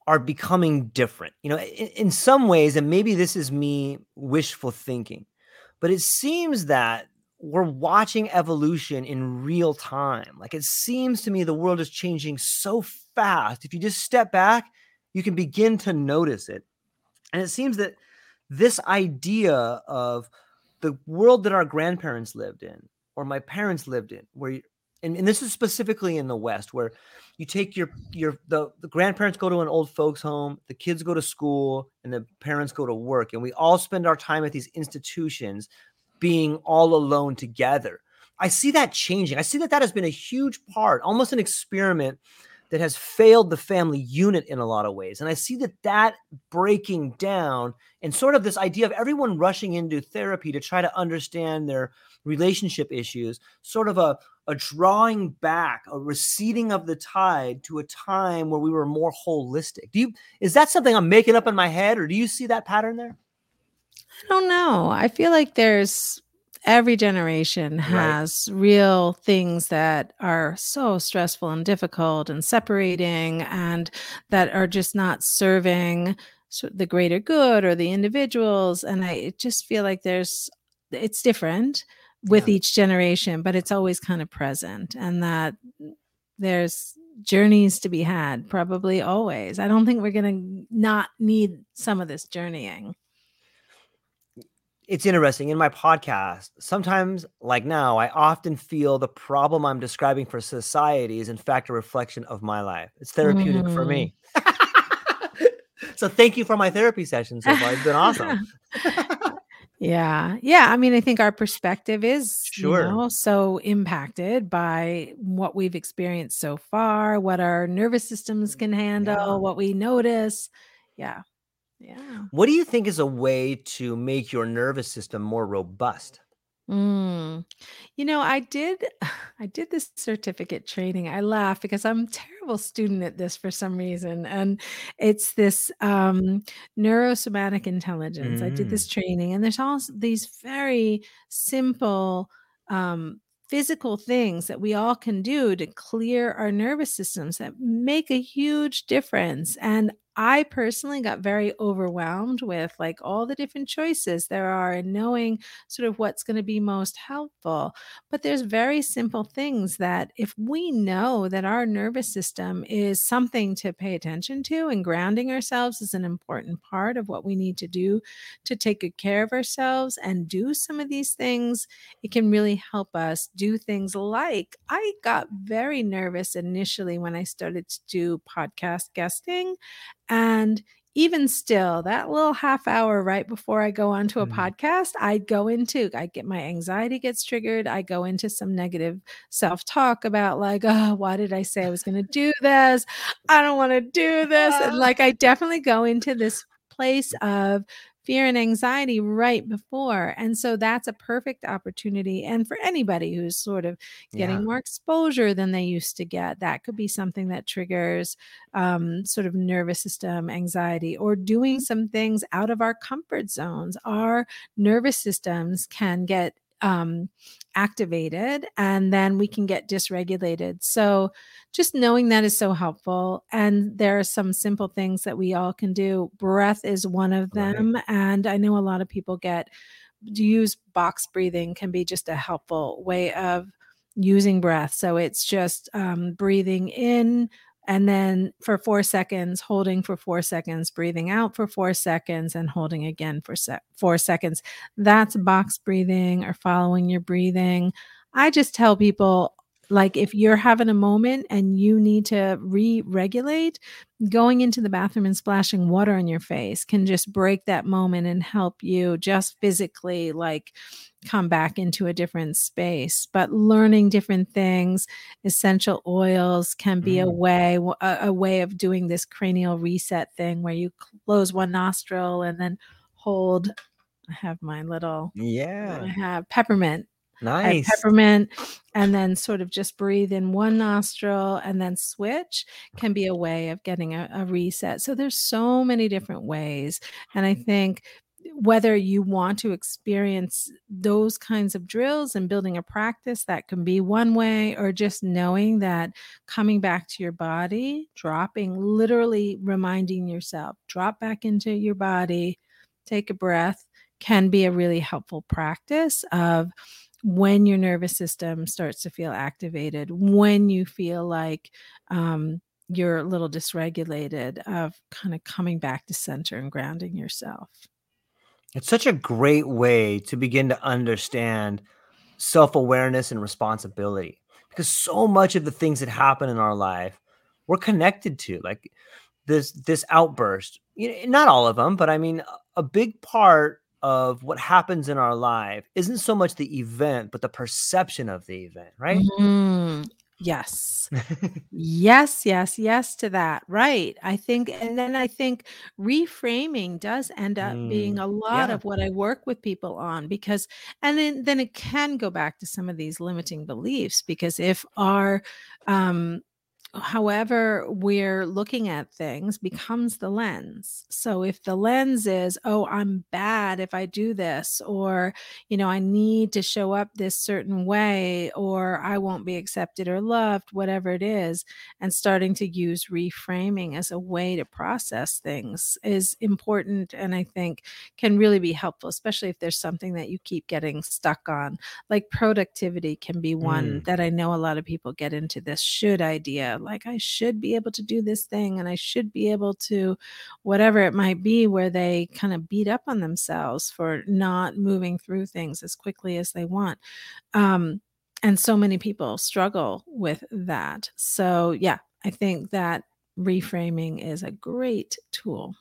are becoming different. You know, in, in, some ways, and maybe this is me wishful thinking, but it seems that we're watching evolution in real time. Like it seems to me the world is changing so fast. If you just step back, you can begin to notice it. And it seems that this idea of the world that our grandparents lived in or my parents lived in, where and, and this is specifically in the West, where you take your your the, the grandparents go to an old folks home, the kids go to school, and the parents go to work, and we all spend our time at these institutions being all alone together. I see that changing. I see that that has been a huge part, almost an experiment that has failed the family unit in a lot of ways. And I see that that breaking down and sort of this idea of everyone rushing into therapy to try to understand their relationship issues, sort of a, a drawing back, a receding of the tide to a time where we were more holistic. Do you is that something I'm making up in my head, or do you see that pattern there? I don't know. I feel like there's every generation has right. real things that are so stressful and difficult and separating and that are just not serving the greater good or the individuals and i just feel like there's it's different with yeah. each generation but it's always kind of present and that there's journeys to be had probably always i don't think we're going to not need some of this journeying it's interesting in my podcast sometimes like now i often feel the problem i'm describing for society is in fact a reflection of my life it's therapeutic mm. for me mm. [LAUGHS] so thank you for my therapy session so far it's been awesome [LAUGHS] yeah yeah i mean i think our perspective is sure. you know so impacted by what we've experienced so far what our nervous systems can handle yeah. what we notice yeah yeah. What do you think is a way to make your nervous system more robust? Mm. You know, I did [SIGHS] I did this certificate training. I laugh because I'm a terrible student at this for some reason. And it's this um neurosomatic intelligence. I did this mm. training and there's all these very simple um physical things that we all can do to clear our nervous systems that make a huge difference. And I personally got very overwhelmed with like all the different choices there are and knowing sort of what's going to be most helpful. But there's very simple things that if we know that our nervous system is something to pay attention to and grounding ourselves is an important part of what we need to do to take good care of ourselves and do some of these things, it can really help us do things like I got very nervous initially when I started to do podcast guesting and even still, that little half hour right before I go onto a mm-hmm. podcast, I go into, I get my anxiety gets triggered. I go into some negative self talk about, like, oh, why did I say I was going to do this? I don't want to do this. And [LAUGHS] like, I definitely go into this place of fear and anxiety right before. And so that's a perfect opportunity. And for anybody who's sort of getting yeah. more exposure than they used to get, that could be something that triggers um, sort of nervous system anxiety or doing some things out of our comfort zones. Our nervous systems can get um, activated and then we can get dysregulated. So, just knowing that is so helpful. And there are some simple things that we all can do. Breath is one of them. Right. And I know a lot of people get to use box breathing, can be just a helpful way of using breath. So, it's just um, breathing in and then for four seconds, holding for four seconds, breathing out for four seconds, and holding again for se- four seconds. That's box breathing or following your breathing. I just tell people like if you're having a moment and you need to re-regulate going into the bathroom and splashing water on your face can just break that moment and help you just physically like come back into a different space but learning different things essential oils can be mm. a way a, a way of doing this cranial reset thing where you close one nostril and then hold I have my little yeah. I have peppermint Nice. peppermint, and then sort of just breathe in one nostril and then switch can be a way of getting a, a reset. So there's so many different ways. And I think whether you want to experience those kinds of drills and building a practice that can be one way or just knowing that coming back to your body dropping literally reminding yourself drop back into your body take a breath can be a really helpful practice of when your nervous system starts to feel activated, when you feel like um, you're a little dysregulated, of kind of coming back to center and grounding yourself. It's such a great way to begin to understand self awareness and responsibility because so much of the things that happen in our life we're connected to like this this outburst you know, not all of them but i mean a big part of what happens in our life isn't so much the event, but the perception of the event, right? Mm, yes. [LAUGHS] yes, yes, yes to that. Right. I think, and then I think reframing does end up mm, being a lot yeah. of what I work with people on because, and then, then it can go back to some of these limiting beliefs because if our, um, however we're looking at things becomes the lens. So if the lens is, oh, I'm bad if I do this, or, you know, I need to show up this certain way, or I won't be accepted or loved, whatever it is, and starting to use reframing as a way to process things is important. And I think can really be helpful, especially if there's something that you keep getting stuck on. Like productivity can be one mm. that I know a lot of people get into this should idea like I should be able to do this thing and I should be able to whatever it might be where they kind of beat up on themselves for not moving through things as quickly as they want. Um, and so many people struggle with that. So, yeah, I think that reframing is a great tool.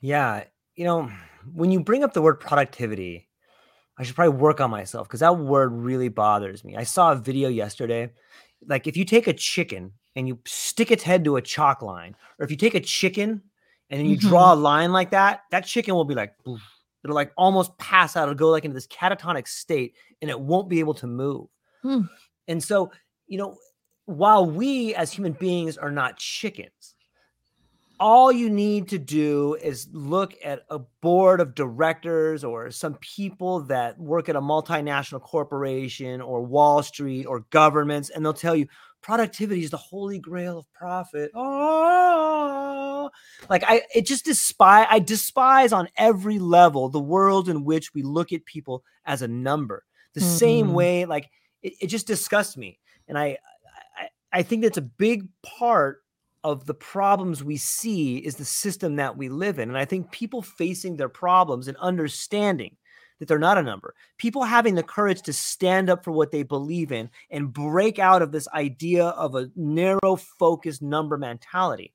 Yeah. You know, when you bring up the word productivity, I should probably work on myself because that word really bothers me. I saw a video yesterday like if you take a chicken and you stick its head to a chalk line, or if you take a chicken and then you mm-hmm. draw a line like that, that chicken will be like, it'll like almost pass out. It'll go like into this catatonic state and it won't be able to move. Hmm. And so, you know, while we as human beings are not chickens, all you need to do is look at a board of directors or some people that work at a multinational corporation or Wall Street or governments, and they'll tell you productivity is the holy grail of profit. Oh, like I, it just despise. I despise on every level the world in which we look at people as a number. The mm-hmm. same way, like it, it just disgusts me, and I, I, I think that's a big part of the problems we see is the system that we live in. And I think people facing their problems and understanding that they're not a number, people having the courage to stand up for what they believe in and break out of this idea of a narrow focused number mentality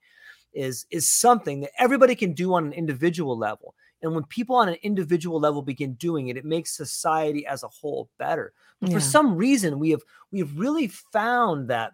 is is something that everybody can do on an individual level. And when people on an individual level begin doing it, it makes society as a whole better. But yeah. for some reason, we have we have really found that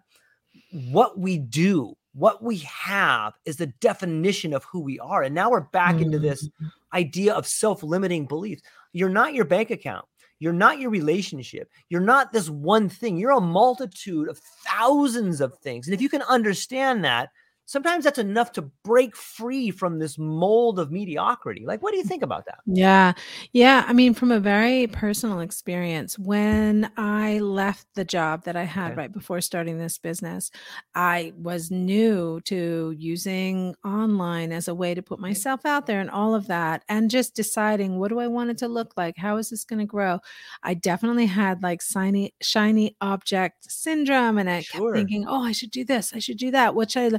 what we do what we have is the definition of who we are. And now we're back mm-hmm. into this mm-hmm. idea of self limiting beliefs. You're not your bank account. You're not your relationship. You're not this one thing. You're a multitude of thousands of things. And if you can understand that, sometimes that's enough to break free from this mold of mediocrity. Like, what do you mm. think about that? Yeah. Yeah. I mean, from a very personal experience, when I left the job that I had okay. right before starting this business, I was new to using online as a way to put mm. myself out there and all of that, and just deciding what do I want it to look like? How is this going to grow? I definitely had like shiny, shiny object syndrome, and I sure. kept thinking, oh, I should do this, I should do that, which I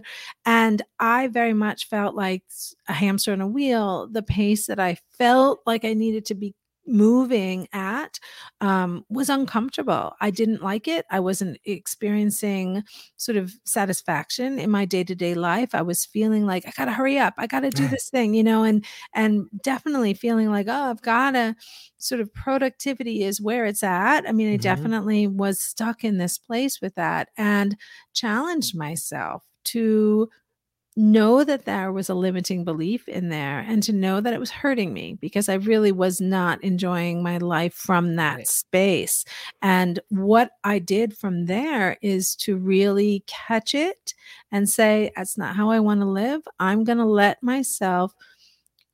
and I very much felt like a hamster on a wheel. The pace that I felt like I needed to be moving at um, was uncomfortable. I didn't like it. I wasn't experiencing sort of satisfaction in my day to day life. I was feeling like I got to hurry up. I got to do this thing, you know, and and definitely feeling like oh, I've got to sort of productivity is where it's at. I mean, I mm-hmm. definitely was stuck in this place with that and challenged myself to know that there was a limiting belief in there and to know that it was hurting me because I really was not enjoying my life from that right. space. And what I did from there is to really catch it and say, that's not how I want to live. I'm going to let myself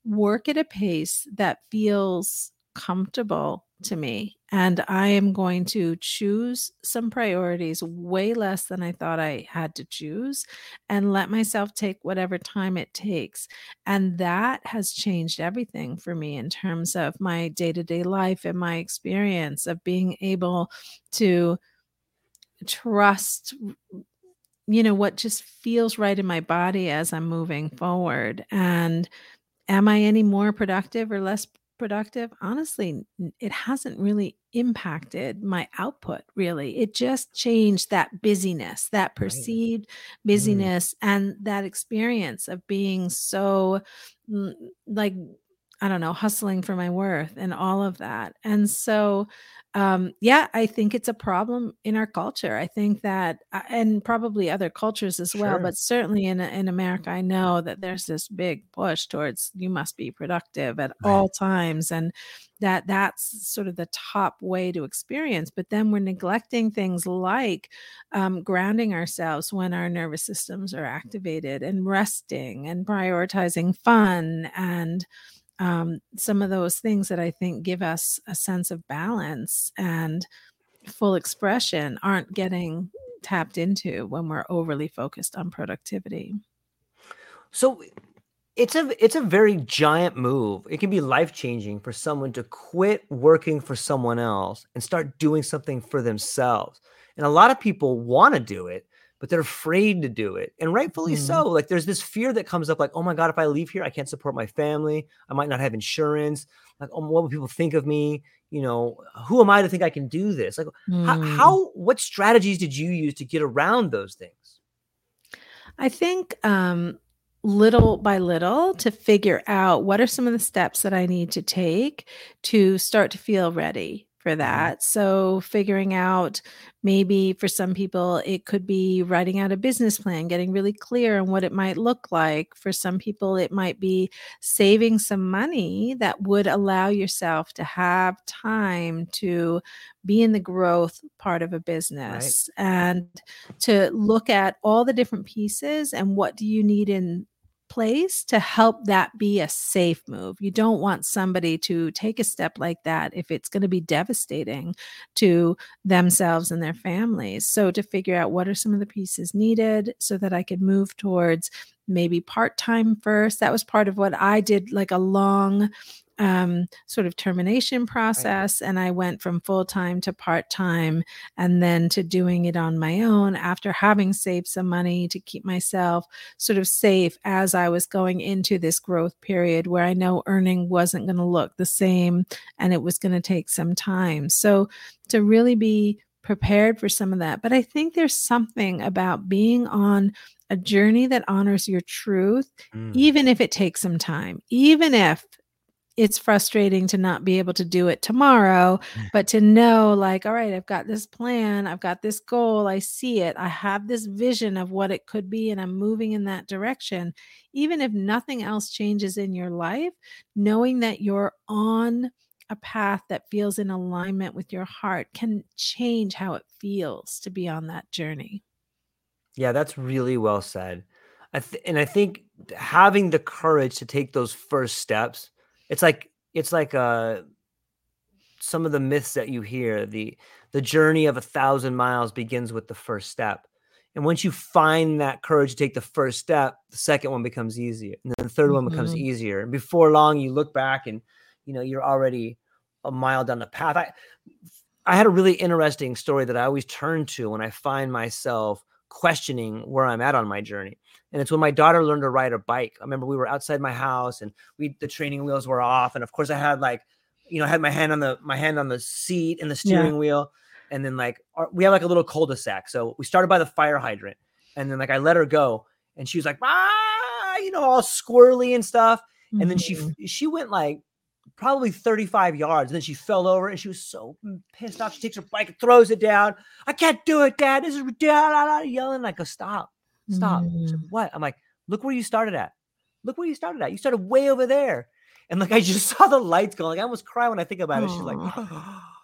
work at a pace that feels comfortable to me. And I am going to choose some priorities way less than I thought I had to choose and let myself take whatever time it takes. And that has changed everything for me in terms of my day to day life and my experience of being able to trust you know what just feels right in my body as i'm moving forward and am i any more productive or less productive honestly it hasn't really impacted my output really it just changed that busyness that perceived right. Mm. busyness mm. and that experience of being so like i don't know hustling for my worth and all of that and so um, yeah, I think it's a problem in our culture. I think that, uh, and probably other cultures as well, but certainly in in America, I know that there's this big push towards you must be productive at right. all times, and that that's sort of the top way to experience. But then we're neglecting things like um, grounding ourselves when our nervous systems are activated, and resting, and prioritizing fun, and um, some of those things that I think give us a sense of balance and full expression aren't getting tapped into when we're overly focused on productivity. So it's a it's a very giant move. It can be life-changing for someone to quit working for someone else and start doing something for themselves. And a lot of people want to do it, but they're afraid to do it. And rightfully mm-hmm. so. Like there's this fear that comes up like, oh my God, if I leave here, I can't support my family. I might not have insurance. Like, oh, what will people think of me? You know, who am I to think I can do this? Like, mm. how, how, what strategies did you use to get around those things? I think um, little by little to figure out what are some of the steps that I need to take to start to feel ready for mm-hmm. that. So, figuring out maybe for some people, it could be writing out a business plan, getting really clear on what it might look like. For some people, it might be saving some money that would allow yourself to have time to be in the growth part of a business right. and to look at all the different pieces and what do you need in place to help that be a safe move. You don't want somebody to take a step like that if it's going to be devastating to themselves and their families. So, to figure out what are some of the pieces needed so that I could move towards maybe part time first. That was part of what I did, like a long um, sort of termination process. Right. And I went from full time to part time and then to doing it on my own after having saved some money to keep myself sort of safe as I was going into this growth period where I know earning wasn't going to look the same and it was going to take some time. So to really be prepared for some of that. But I think there's something about being on a journey that honors your truth, mm. even if it takes some time, even if it's frustrating to not be able to do it tomorrow, mm. but to know, like, all right, I've got this plan, I've got this goal, I see it, I have this vision of what it could be, and I'm moving in that direction. Even if nothing else changes in your life, knowing that you're on a path that feels in alignment with your heart can change how it feels to be on that journey. Yeah, that's really well said. I th- and I think having the courage to take those first steps it's like it's like uh some of the myths that you hear the the journey of a thousand miles begins with the first step and once you find that courage to take the first step the second one becomes easier and then the 3rd mm-hmm. one becomes mm-hmm. easier and before long you look back and you know you're already a mile down the path i i had a really interesting story that i always turn to when i find myself questioning where i'm at on my journey and it's when my daughter learned to ride a bike. I remember we were outside my house and we the training wheels were off, and of course I had like you know, I had my hand on the my hand on the seat and the steering yeah. wheel, and then like our, we have like a little cul-de-sac. So we started by the fire hydrant, and then like I let her go, and she was like, ah, you know, all squirrely and stuff. Mm-hmm. And then she mm-hmm. she went like probably 35 yards. And then she fell over and she was so pissed off. She takes her bike and throws it down. I can't do it, Dad. This is ridiculous. Yelling. like a stop, stop. Mm. what? I'm like, look where you started at. Look where you started at. You started way over there. And like I just [LAUGHS] saw the lights going. Like, I almost cry when I think about it. She's like,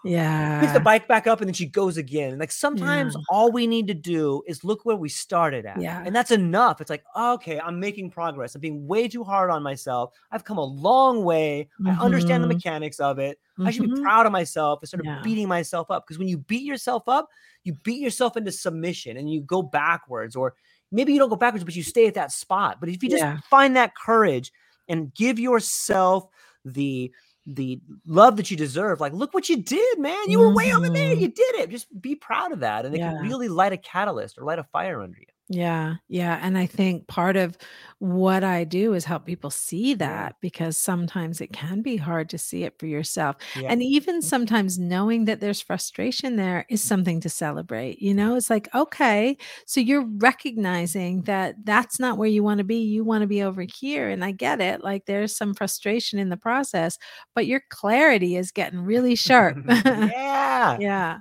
yeah, [GASPS] picks the bike back up and then she goes again. And like sometimes yeah. all we need to do is look where we started at. Yeah. And that's enough. It's like, okay, I'm making progress. I'm being way too hard on myself. I've come a long way. Mm-hmm. I understand the mm-hmm. mechanics of it. Mm-hmm. I should be mm-hmm. proud of myself instead of yeah. beating myself up. Because when you beat yourself up, you beat yourself into submission and you go backwards. Or maybe you don't go backwards, but you stay at that spot. But if you just yeah. find that courage and give yourself the the love that you deserve. Like, look what you did, man. You were way over there. Mm-hmm. You did it. Just be proud of that. And it yeah. can really light a catalyst or light a fire under you. Yeah, yeah. And I think part of what I do is help people see that because sometimes it can be hard to see it for yourself. Yeah. And even mm-hmm. sometimes knowing that there's frustration there is something to celebrate. You know, it's like, okay, so you're recognizing that that's not where you want to be. You want to be over here. And I get it. Like there's some frustration in the process, but your clarity is getting really sharp. [LAUGHS] [LAUGHS] yeah. yeah.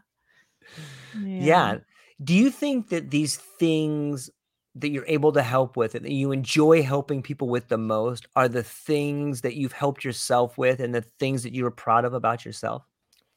Yeah. yeah do you think that these things that you're able to help with and that you enjoy helping people with the most are the things that you've helped yourself with and the things that you are proud of about yourself?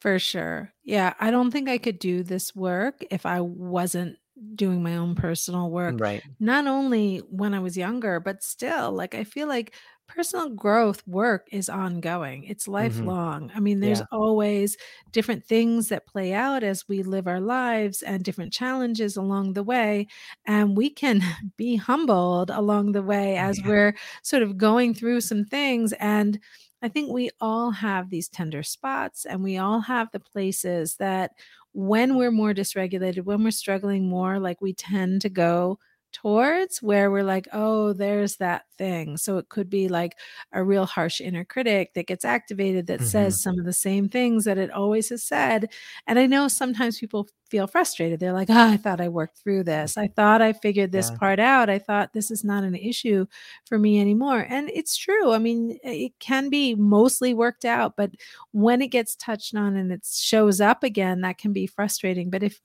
For sure. Yeah. I don't think I could do this work if I wasn't doing my own personal work. Right. Not only when I was younger, but still, like, I feel like personal growth work is ongoing. It's mm-hmm. lifelong. Mm-hmm. I mean, there's yeah. always different things that play out as we live our lives and different challenges along the way. And we can [LAUGHS] be humbled along the way as yeah. we're sort of going through some things. And I think we all have these tender spots and we all have the places that when we're more dysregulated, when we're struggling more, like we tend to go towards where we're like, oh, there's that thing. So it could be like a real harsh inner critic that gets activated that mm-hmm. says some of the same things that it always has said. And I know sometimes people feel frustrated. They're like, oh, I thought I worked through this. I thought I figured this yeah. part out. I thought this is not an issue for me anymore. And it's true. I mean, it can be mostly worked out, but when it gets touched on and it shows up again, that can be frustrating. But if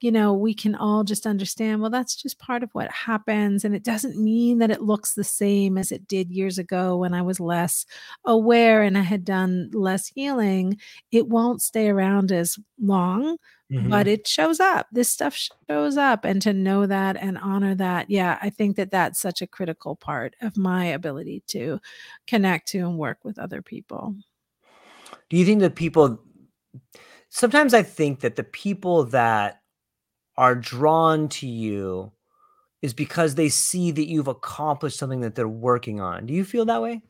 you know, we can all just understand, well, that's just part of what happens. And it doesn't mean that it looks the same as it did years ago when I was less aware and I had done less healing. It won't stay around as long, mm-hmm. but it shows up. This stuff shows up. And to know that and honor that, yeah, I think that that's such a critical part of my ability to connect to and work with other people. Do you think that people, sometimes I think that the people that are drawn to you is because they see that you've accomplished something that they're working on. Do you feel that way?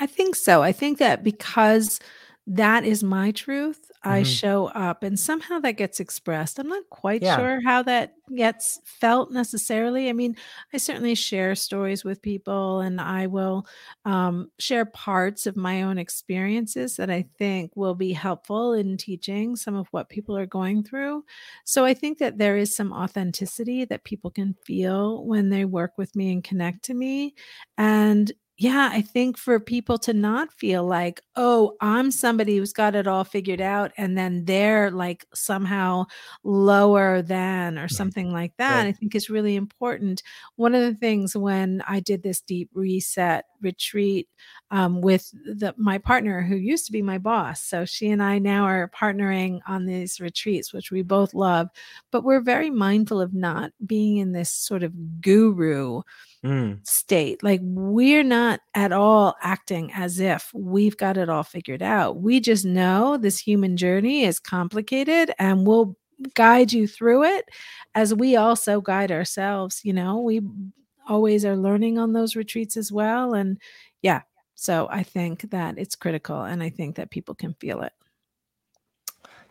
I think so. I think that because that is my truth. Mm-hmm. I show up and somehow that gets expressed. I'm not quite yeah. sure how that gets felt necessarily. I mean, I certainly share stories with people and I will um, share parts of my own experiences that I think will be helpful in teaching some of what people are going through. So I think that there is some authenticity that people can feel when they work with me and connect to me. And yeah, I think for people to not feel like, oh, I'm somebody who's got it all figured out, and then they're like somehow lower than or something like that, right. I think is really important. One of the things when I did this deep reset retreat um, with the, my partner who used to be my boss. So she and I now are partnering on these retreats, which we both love, but we're very mindful of not being in this sort of guru mm. state. Like we're not at all acting as if we've got it all figured out. We just know this human journey is complicated and we'll guide you through it as we also guide ourselves. You know, we always are learning on those retreats as well. And yeah, so I think that it's critical and I think that people can feel it.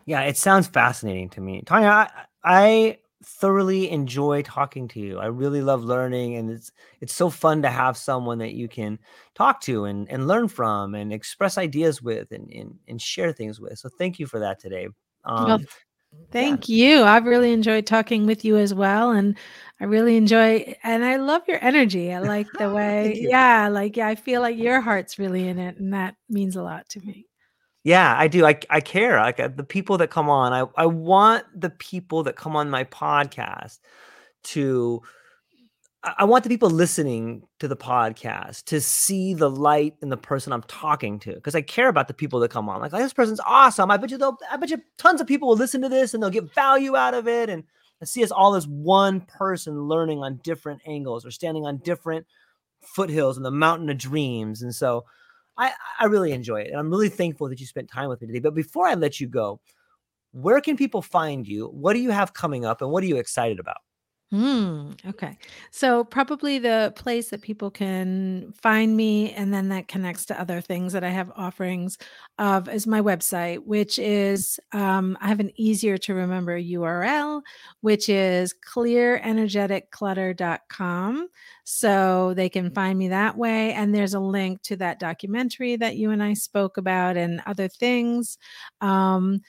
Yeah, it sounds fascinating to me. Tanya, I, I thoroughly enjoy talking to you. I really love learning and it's it's so fun to have someone that you can talk to and, and learn from and express ideas with and, and, and share things with. So thank you for that today. Um, well, thank yeah. you. I've really enjoyed talking with you as well. And I really enjoy and I love your energy. I [LAUGHS] like the way, yeah, like yeah, I feel like your heart's really in it. And that means a lot to me. Yeah, I do. I I care. Like uh, the people that come on, I I want the people that come on my podcast to I want the people listening to the podcast to see the light in the person I'm talking to because I care about the people that come on. Like, this person's awesome. I bet you they'll, I bet you tons of people will listen to this and they'll get value out of it and, and see us all as one person learning on different angles or standing on different foothills in the mountain of dreams. And so I, I really enjoy it. And I'm really thankful that you spent time with me today. But before I let you go, where can people find you? What do you have coming up and what are you excited about? Hmm. okay. So probably the place that people can find me and then that connects to other things that I have offerings of is my website, which is um, I have an easier to remember URL, which is clearenergeticclutter.com. So they can find me that way. And there's a link to that documentary that you and I spoke about and other things. Um,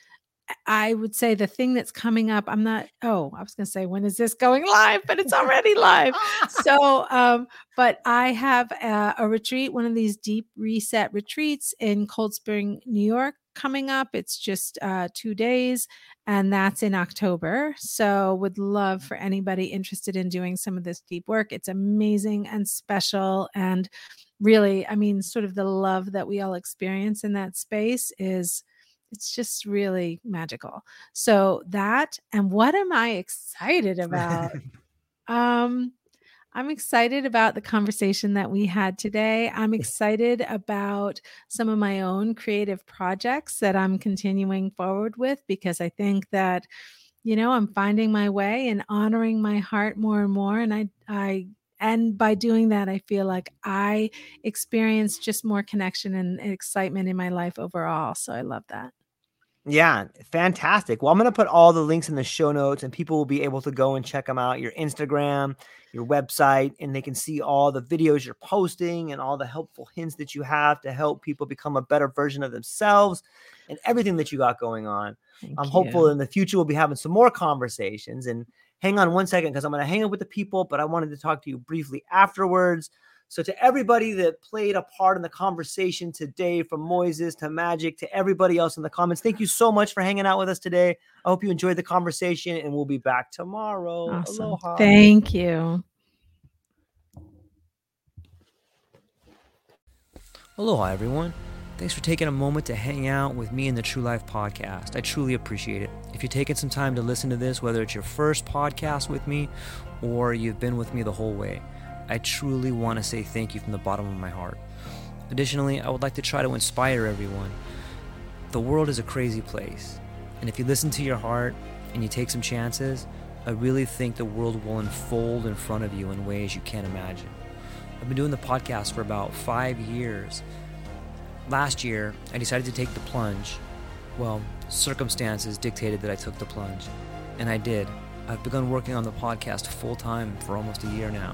I would say the thing that's coming up, I'm not, oh, I was going to say, when is this going live? But it's already live. [LAUGHS] so, um, but I have a, a, retreat, one of these deep reset retreats in Cold Spring, New York coming up. It's just uh, two days and that's in October. So, would love for anybody interested in doing some of this deep work. It's amazing and special. And really, I mean, sort of the love that we all experience in that space is it's just really magical. So that and what am I excited about? [LAUGHS] um I'm excited about the conversation that we had today. I'm excited about some of my own creative projects that I'm continuing forward with because I think that you know, I'm finding my way and honoring my heart more and more and I I and by doing that i feel like i experience just more connection and excitement in my life overall so i love that yeah, fantastic. Well, I'm going to put all the links in the show notes and people will be able to go and check them out your Instagram, your website, and they can see all the videos you're posting and all the helpful hints that you have to help people become a better version of themselves and everything that you got going on. Thank I'm you. hopeful in the future we'll be having some more conversations. And hang on one second because I'm going to hang up with the people, but I wanted to talk to you briefly afterwards. So, to everybody that played a part in the conversation today, from Moises to Magic to everybody else in the comments, thank you so much for hanging out with us today. I hope you enjoyed the conversation, and we'll be back tomorrow. Awesome. Aloha. Thank you. Aloha, everyone. Thanks for taking a moment to hang out with me in the True Life podcast. I truly appreciate it. If you're taking some time to listen to this, whether it's your first podcast with me or you've been with me the whole way, I truly want to say thank you from the bottom of my heart. Additionally, I would like to try to inspire everyone. The world is a crazy place, and if you listen to your heart and you take some chances, I really think the world will unfold in front of you in ways you can't imagine. I've been doing the podcast for about five years. Last year, I decided to take the plunge. Well, circumstances dictated that I took the plunge, and I did. I've begun working on the podcast full time for almost a year now